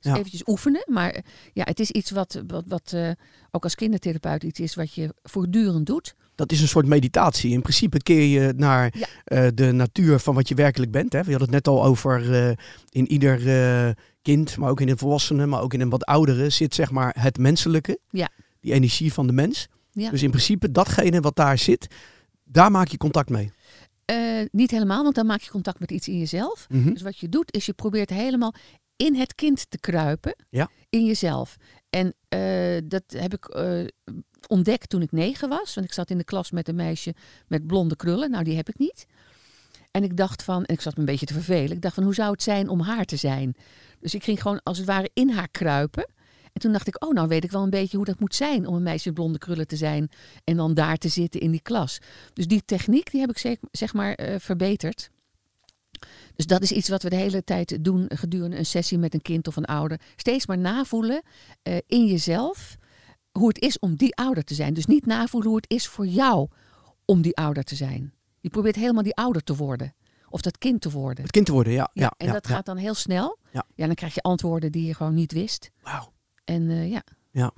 Dus Ja. eventjes oefenen, maar ja, het is iets wat, wat, wat eh, ook als kindertherapeut iets is wat je voortdurend doet. Dat is een soort meditatie. In principe keer je naar Ja. eh, de natuur van wat je werkelijk bent. Hè. We hadden het net al over eh, in ieder eh, kind, maar ook in een volwassene, maar ook in een wat oudere, zit zeg maar het menselijke. Ja. Die energie van de mens. Ja. Dus in principe datgene wat daar zit, daar maak je contact mee. Niet helemaal, want dan maak je contact met iets in jezelf. Mhm. Dus wat je doet, is je probeert helemaal in het kind te kruipen. Ja. In jezelf. En dat heb ik ontdekt toen ik negen was. Want ik zat in de klas met een meisje met blonde krullen. Nou, die heb ik niet. En ik dacht van, en ik zat me een beetje te vervelen. Ik dacht van, hoe zou het zijn om haar te zijn? Dus ik ging gewoon als het ware in haar kruipen. En toen dacht ik, oh, nou weet ik wel een beetje hoe dat moet zijn om een meisje met blonde krullen te zijn. En dan daar te zitten in die klas. Dus die techniek, die heb ik zeg, zeg maar eh, verbeterd. Dus dat is iets wat we de hele tijd doen gedurende een sessie met een kind of een ouder. Steeds maar navoelen eh, in jezelf hoe het is om die ouder te zijn. Dus niet navoelen hoe het is voor jou om die ouder te zijn. Je probeert helemaal die ouder te worden. Of dat kind te worden. Het kind te worden, ja. Ja, ja, en ja, dat ja. gaat dan heel snel. Ja. dan krijg je antwoorden die je gewoon niet wist. Wauw. En eh, ja,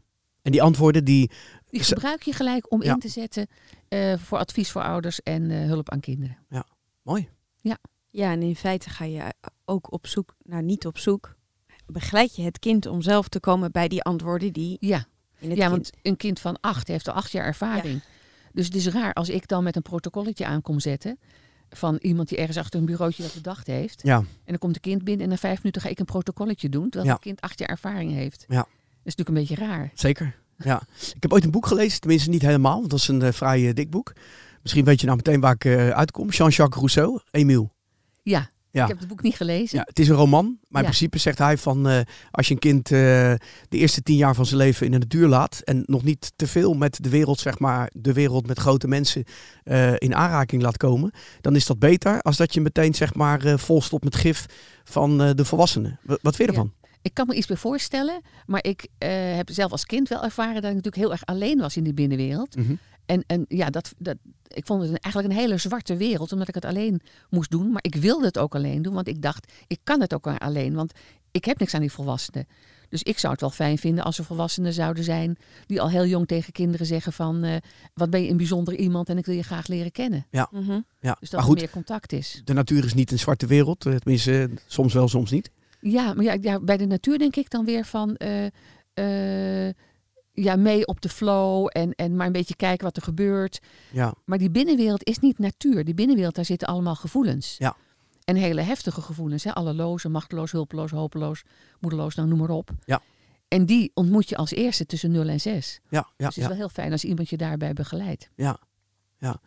En die antwoorden die, die gebruik je gelijk om Ja. in te zetten eh, voor advies voor ouders en eh, hulp aan kinderen. mooi. Ja, en in feite ga je ook op zoek, nou niet op zoek, begeleid je het kind om zelf te komen bij die antwoorden die Ja, ja kind... want een kind van acht heeft al acht jaar ervaring. Dus het is raar als ik dan met een protocolletje aankom zetten van iemand die ergens achter een bureautje dat bedacht heeft. Ja, En dan komt een kind binnen en na vijf minuten ga ik een protocolletje doen, terwijl Ja. het kind acht jaar ervaring heeft. Ja. Dat is natuurlijk een beetje raar. zeker. Ja. Ik heb ooit een boek gelezen, tenminste niet helemaal, want dat is een eh, vrij eh, dik boek. Misschien weet je nou meteen waar ik eh, uitkom. Jean-Jacques Rousseau, Emile. Ja, Ja. ik heb het boek niet gelezen. Ja, het is een roman, maar in Ja. principe zegt hij van eh, als je een kind eh, de eerste tien jaar van zijn leven in de natuur laat en nog niet te veel met de wereld, zeg maar, de wereld met grote mensen eh, in aanraking laat komen, dan is dat beter als dat je meteen zeg maar volstopt met gif van de volwassenen. Wat, wat vind je Ja. Ik kan me iets bij voorstellen, maar ik eh, heb zelf als kind wel ervaren dat ik natuurlijk heel erg alleen was in die binnenwereld. Mhm. En, en ja, dat, dat, ik vond het eigenlijk een hele zwarte wereld, omdat ik het alleen moest doen. Maar ik wilde het ook alleen doen, want ik dacht, ik kan het ook maar alleen. Want ik heb niks aan die volwassenen. Dus ik zou het wel fijn vinden als er volwassenen zouden zijn die al heel jong tegen kinderen zeggen van, eh, wat ben je een bijzonder iemand en ik wil je graag leren kennen. Mhm. Ja, Dus dat maar er meer contact is. de natuur is niet een zwarte wereld, eh, tenminste soms wel, soms niet. Ja, maar ja, ja, bij de natuur denk ik dan weer van eh, eh, ja, mee op de flow en, en maar een beetje kijken wat er gebeurt. Ja, Maar die binnenwereld is niet natuur. Die binnenwereld, daar zitten allemaal gevoelens. Ja. En hele heftige gevoelens. Hè? Alle loze, machteloos, hulpeloos, hopeloos, moedeloos, nou noem maar op. Ja. En die ontmoet je als eerste tussen 0 en 6. ja, ja, dus het is ja. wel heel fijn als iemand je daarbij begeleidt. Ja, ja.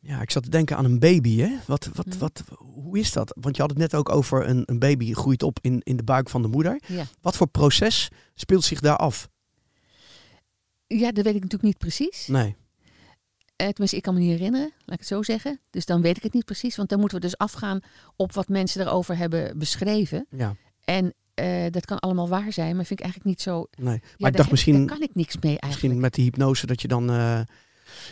Ja, ik zat te denken aan een baby. Hè? Wat, wat, wat, hoe is dat? Want je had het net ook over een, een baby groeit op in, in de buik van de moeder. Ja. Wat voor proces speelt zich daar af? ja, dat weet ik natuurlijk niet precies. Nee. Eh, tenminste, ik kan me niet herinneren, laat ik het zo zeggen. Dus dan weet ik het niet precies. Want dan moeten we dus afgaan op wat mensen erover hebben beschreven. Ja, En eh, dat kan allemaal waar zijn, maar vind ik eigenlijk niet zo... nee. Ja, maar ik dacht heb- misschien, kan ik niks mee eigenlijk. misschien met de hypnose dat je dan, eh,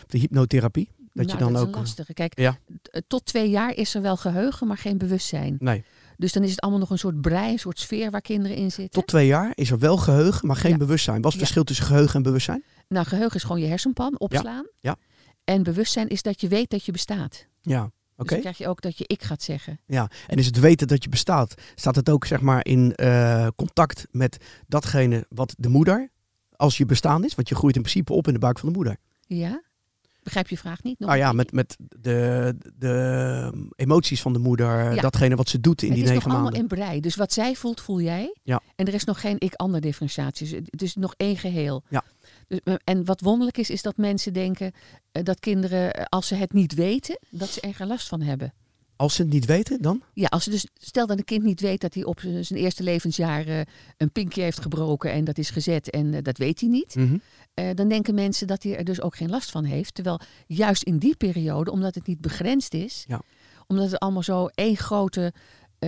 de hypnotherapie, dat je Nou, dan dat ook... is een lastige. Kijk, Ja. eh, tot twee jaar is er wel geheugen, maar geen bewustzijn. Nee, Dus dan is het allemaal nog een soort brei, een soort sfeer waar kinderen in zitten. tot twee jaar is er wel geheugen, maar geen Ja. bewustzijn. Wat is het verschil tussen geheugen en bewustzijn? Nou, geheugen is gewoon je hersenpan opslaan. ja. En bewustzijn is dat je weet dat je bestaat. Ja, oké. Dus dan krijg je ook dat je ik gaat zeggen. Ja, en is het weten dat je bestaat, staat het ook zeg maar in eh, contact met datgene wat de moeder als je bestaan is? Want je groeit in principe op in de buik van de moeder. Ja? Begrijp je vraag niet? Nog nou ja, met, met de, de emoties van de moeder, Ja. datgene wat ze doet in het die is nog negen allemaal maanden. in brei. Dus wat zij voelt, voel jij. Ja. En er is nog geen ik-ander differentiatie. Dus het is nog één geheel. Ja. Dus, eh, en wat wonderlijk is, is dat mensen denken eh, dat kinderen, eh, als ze het niet weten, dat ze er geen last van hebben. Als ze het niet weten, dan? Ja, als ze dus, stel dat een kind niet weet dat hij op zijn eerste levensjaar eh, een pinkje heeft gebroken en dat is gezet en eh, dat weet hij niet. Mhm. Eh, dan denken mensen dat hij er dus ook geen last van heeft. Terwijl juist in die periode, omdat het niet begrensd is, Ja. omdat het allemaal zo één grote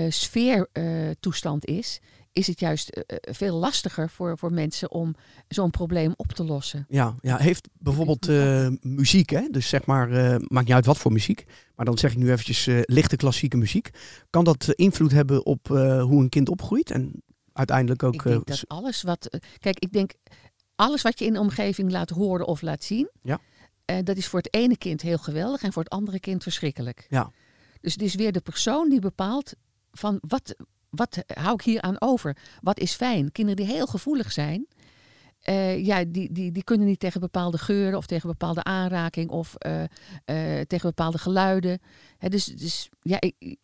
sfeertoestand is, is het juist eh, eh, veel lastiger voor, voor mensen om zo'n probleem op te lossen. Ja, ja, heeft bijvoorbeeld eh, muziek, hè? dus zeg maar, eh, maakt niet uit wat voor muziek, maar dan zeg ik nu eventjes lichte klassieke muziek. Kan dat invloed hebben op hoe een kind opgroeit en uiteindelijk ook... ik denk dat alles wat. Kijk, ik denk alles wat je in de omgeving laat horen of laat zien. Ja. dat is voor het ene kind heel geweldig en voor het andere kind verschrikkelijk. Ja. Dus het is weer de persoon die bepaalt van wat, wat hou ik hier aan over? Wat is fijn? Kinderen die heel gevoelig zijn, eh, ja, die, die, die kunnen niet tegen bepaalde geuren of tegen bepaalde aanraking of eh, eh, tegen bepaalde geluiden. Dus, dus ja, ik,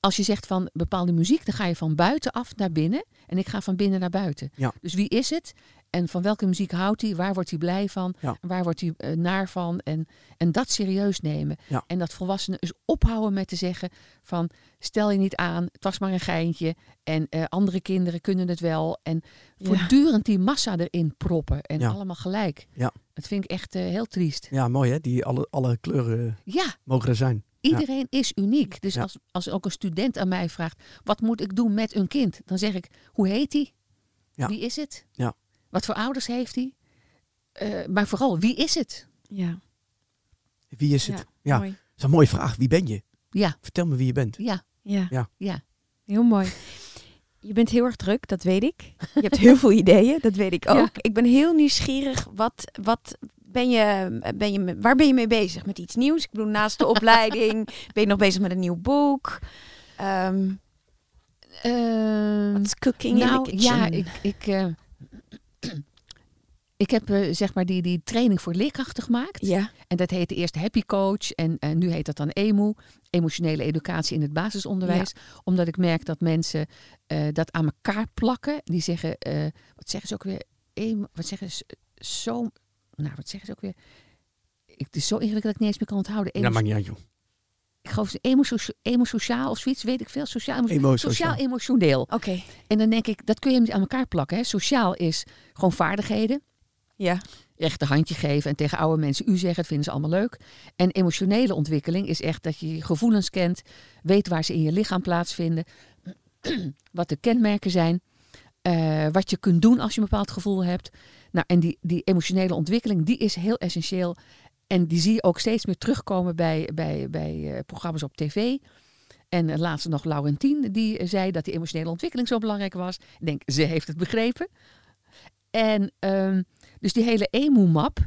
als je zegt van bepaalde muziek, dan ga je van buitenaf naar binnen en ik ga van binnen naar buiten. Ja. Dus wie is het? En van welke muziek houdt hij? Waar wordt hij blij van? Ja. Waar wordt hij eh, naar van? En, en dat serieus nemen. Ja. En dat volwassenen dus ophouden met te zeggen van stel je niet aan, het was maar een geintje. En eh, andere kinderen kunnen het wel. En Ja. voortdurend die massa erin proppen. En Ja. allemaal gelijk. Ja. Dat vind ik echt eh, heel triest. Ja, mooi hè? Die alle, alle kleuren Ja, mogen er zijn. iedereen is uniek. Dus Ja. als, als ook een student aan mij vraagt, wat moet ik doen met een kind? Dan zeg ik, hoe heet hij? Ja. Wie is het? Ja. Wat voor ouders heeft hij? Eh, maar vooral, wie is het? Ja, Wie is het? Ja, Ja, dat is een mooie vraag. Wie ben je? Ja, Vertel me wie je bent. ja, Ja. Ja. ja. Heel mooi. Je bent heel erg druk, dat weet ik. Je hebt heel veel ideeën, dat weet ik ook. Ja. Ik ben heel nieuwsgierig. Wat, wat ben je, ben je, waar ben je mee bezig? Met iets nieuws? Ik bedoel, naast de opleiding ben je nog bezig met een nieuw boek? Ehm Ehm, what's cooking in nou, the kitchen? ja, ik, ik, eh, ik heb eh, zeg maar die, die training voor leerkrachten gemaakt. Ja, En dat heette eerst Happy Coach en eh, nu heet dat dan EMO, emotionele educatie in het basisonderwijs. Omdat ik merk dat mensen eh, dat aan elkaar plakken. Die zeggen, eh, wat zeggen ze ook weer? Emo, wat zeggen ze? Zo, nou, wat zeggen ze ook weer? Ik, het is zo ingewikkeld dat ik niet eens meer kan onthouden. Ja, Emo, maakt niet uit joh. Ik geloof emo- emo-sociaal of zoiets, weet ik veel. Sociaal, Emo- sociaal-emotioneel. oké. En dan denk ik, dat kun je niet aan elkaar plakken. Hè? Sociaal is gewoon vaardigheden Ja, rechterhandje geven en tegen oude mensen u zeggen, dat vinden ze allemaal leuk. En emotionele ontwikkeling is echt dat je je gevoelens kent, weet waar ze in je lichaam plaatsvinden, wat de kenmerken zijn, eh, wat je kunt doen als je een bepaald gevoel hebt. Nou, en die, die emotionele ontwikkeling, die is heel essentieel. En die zie je ook steeds meer terugkomen bij, bij, bij eh, programma's op tv. En laatst nog Laurentien, die zei dat die emotionele ontwikkeling zo belangrijk was. Ik denk, ze heeft het begrepen. En ehm, dus die hele EMO-map,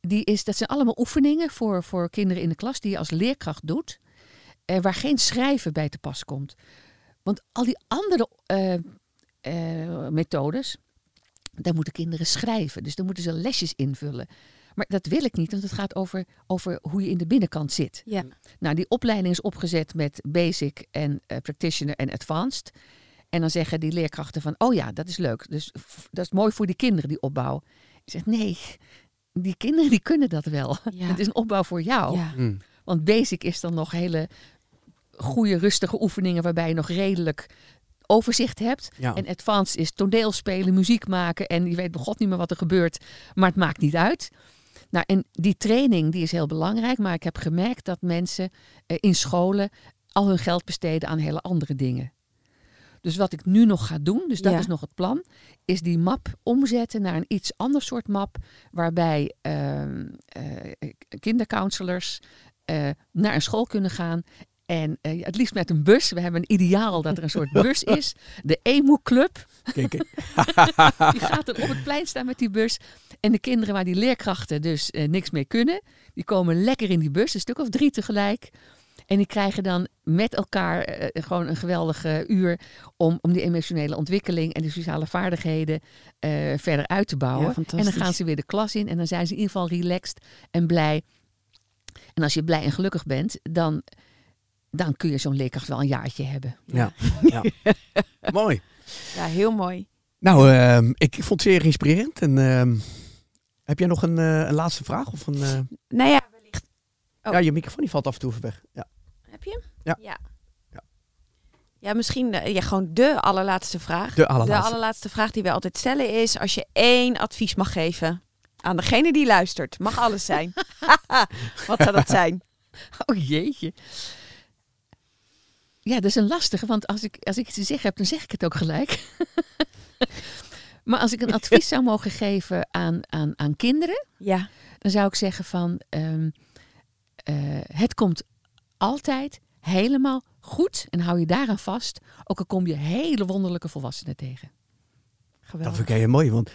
die is, dat zijn allemaal oefeningen voor, voor kinderen in de klas die je als leerkracht doet. eh, waar geen schrijven bij te pas komt. Want al die andere eh, methodes, daar moeten kinderen schrijven. Dus daar moeten ze lesjes invullen. Maar dat wil ik niet, want het gaat over, over hoe je in de binnenkant zit. ja. Nou, die opleiding is opgezet met basic en eh, practitioner en advanced. En dan zeggen die leerkrachten van, oh ja, dat is leuk. Dus dat is mooi voor die kinderen, die opbouw. Ik zeg, nee, die kinderen die kunnen dat wel. Ja. Het is een opbouw voor jou. ja. Hm. Want basic is dan nog hele goede, rustige oefeningen waarbij je nog redelijk overzicht hebt. Ja. En advanced is toneelspelen, muziek maken en je weet bij god niet meer wat er gebeurt, maar het maakt niet uit. Nou, en die training die is heel belangrijk, maar ik heb gemerkt dat mensen eh, in scholen al hun geld besteden aan hele andere dingen. Dus wat ik nu nog ga doen, dus dat Ja. is nog het plan, is die map omzetten naar een iets ander soort map, waarbij eh, kindercounselors eh, naar een school kunnen gaan. En eh, het liefst met een bus. We hebben een ideaal dat er een soort bus is. De Emu Club. Kijk, kijk. Die gaat dan op het plein staan met die bus. En de kinderen waar die leerkrachten dus eh, niks mee kunnen, die komen lekker in die bus, een stuk of drie tegelijk. En die krijgen dan met elkaar eh, gewoon een geweldige uur om, om die emotionele ontwikkeling en de sociale vaardigheden eh, verder uit te bouwen. Ja, en dan gaan ze weer de klas in en dan zijn ze in ieder geval relaxed en blij. En als je blij en gelukkig bent, dan, dan kun je zo'n leerkracht wel een jaartje hebben. Ja. ja. Mooi. ja, heel mooi. Nou, ehm, ik vond het zeer inspirerend. En ehm, heb jij nog een, eh, een laatste vraag? Of een, eh, Nou ja, wellicht. Oh. Ja, je microfoon die valt af en toe even weg. Ja. Heb je hem? Ja. Ja, Ja. Ja, misschien eh, ja, gewoon de allerlaatste vraag. De allerlaatste. De allerlaatste vraag die wij altijd stellen is: als je één advies mag geven aan degene die luistert, mag alles zijn. Wat zou dat zijn? Oh jeetje. Ja, dat is een lastige, want als ik, als ik iets te zeggen heb, dan zeg ik het ook gelijk. maar als ik een advies zou mogen geven aan, aan, aan kinderen, Ja, dan zou ik zeggen van, ehm, eh, het komt altijd helemaal goed en hou je daaraan vast, ook al kom je hele wonderlijke volwassenen tegen. Dat geweldig. vind ik heel mooi, want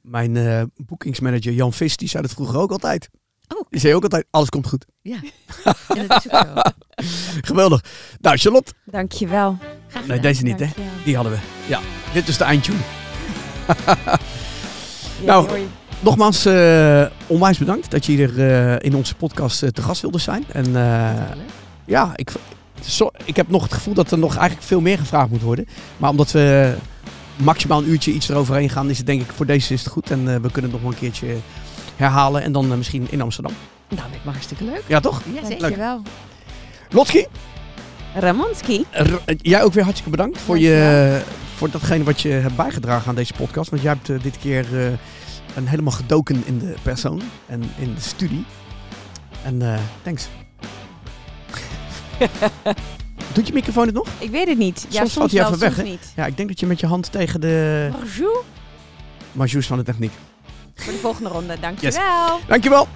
mijn eh, boekingsmanager Jan Vis, die zei dat vroeger ook altijd. Ook. Die zei ook altijd, alles komt goed. Ja. en dat is ook zo. Geweldig. Nou, Charlotte, Dankjewel. Graag nee, deze niet hè. Die hadden we. Ja, dit is de eindtune. Ja, Nou. Nogmaals, eh, onwijs bedankt dat je hier eh, in onze podcast eh, te gast wilde zijn. En eh, ja, ik, zo, ik heb nog het gevoel dat er nog eigenlijk veel meer gevraagd moet worden. Maar omdat we maximaal een uurtje iets eroverheen gaan, is het denk ik voor deze is het goed. En eh, we kunnen nog wel een keertje herhalen. En dan eh, misschien in Amsterdam. Nou, lijkt me hartstikke leuk. Ja, toch? Ja, zeker. Dankjewel. Lotski, Ramonski. r- jij ook weer hartstikke bedankt voor, je, voor datgene wat je hebt bijgedragen aan deze podcast. Want jij hebt eh, dit keer eh, een helemaal gedoken in de persoon en in de studie. En eh thanks. Doet je microfoon het nog? Ik weet het niet. Ja, Soms valt hij wel, even weg, hè? niet. Ja, ik denk dat je met je hand tegen de Bonjour. Marjoes van de techniek voor de volgende ronde. Dankjewel. Yes. Dankjewel.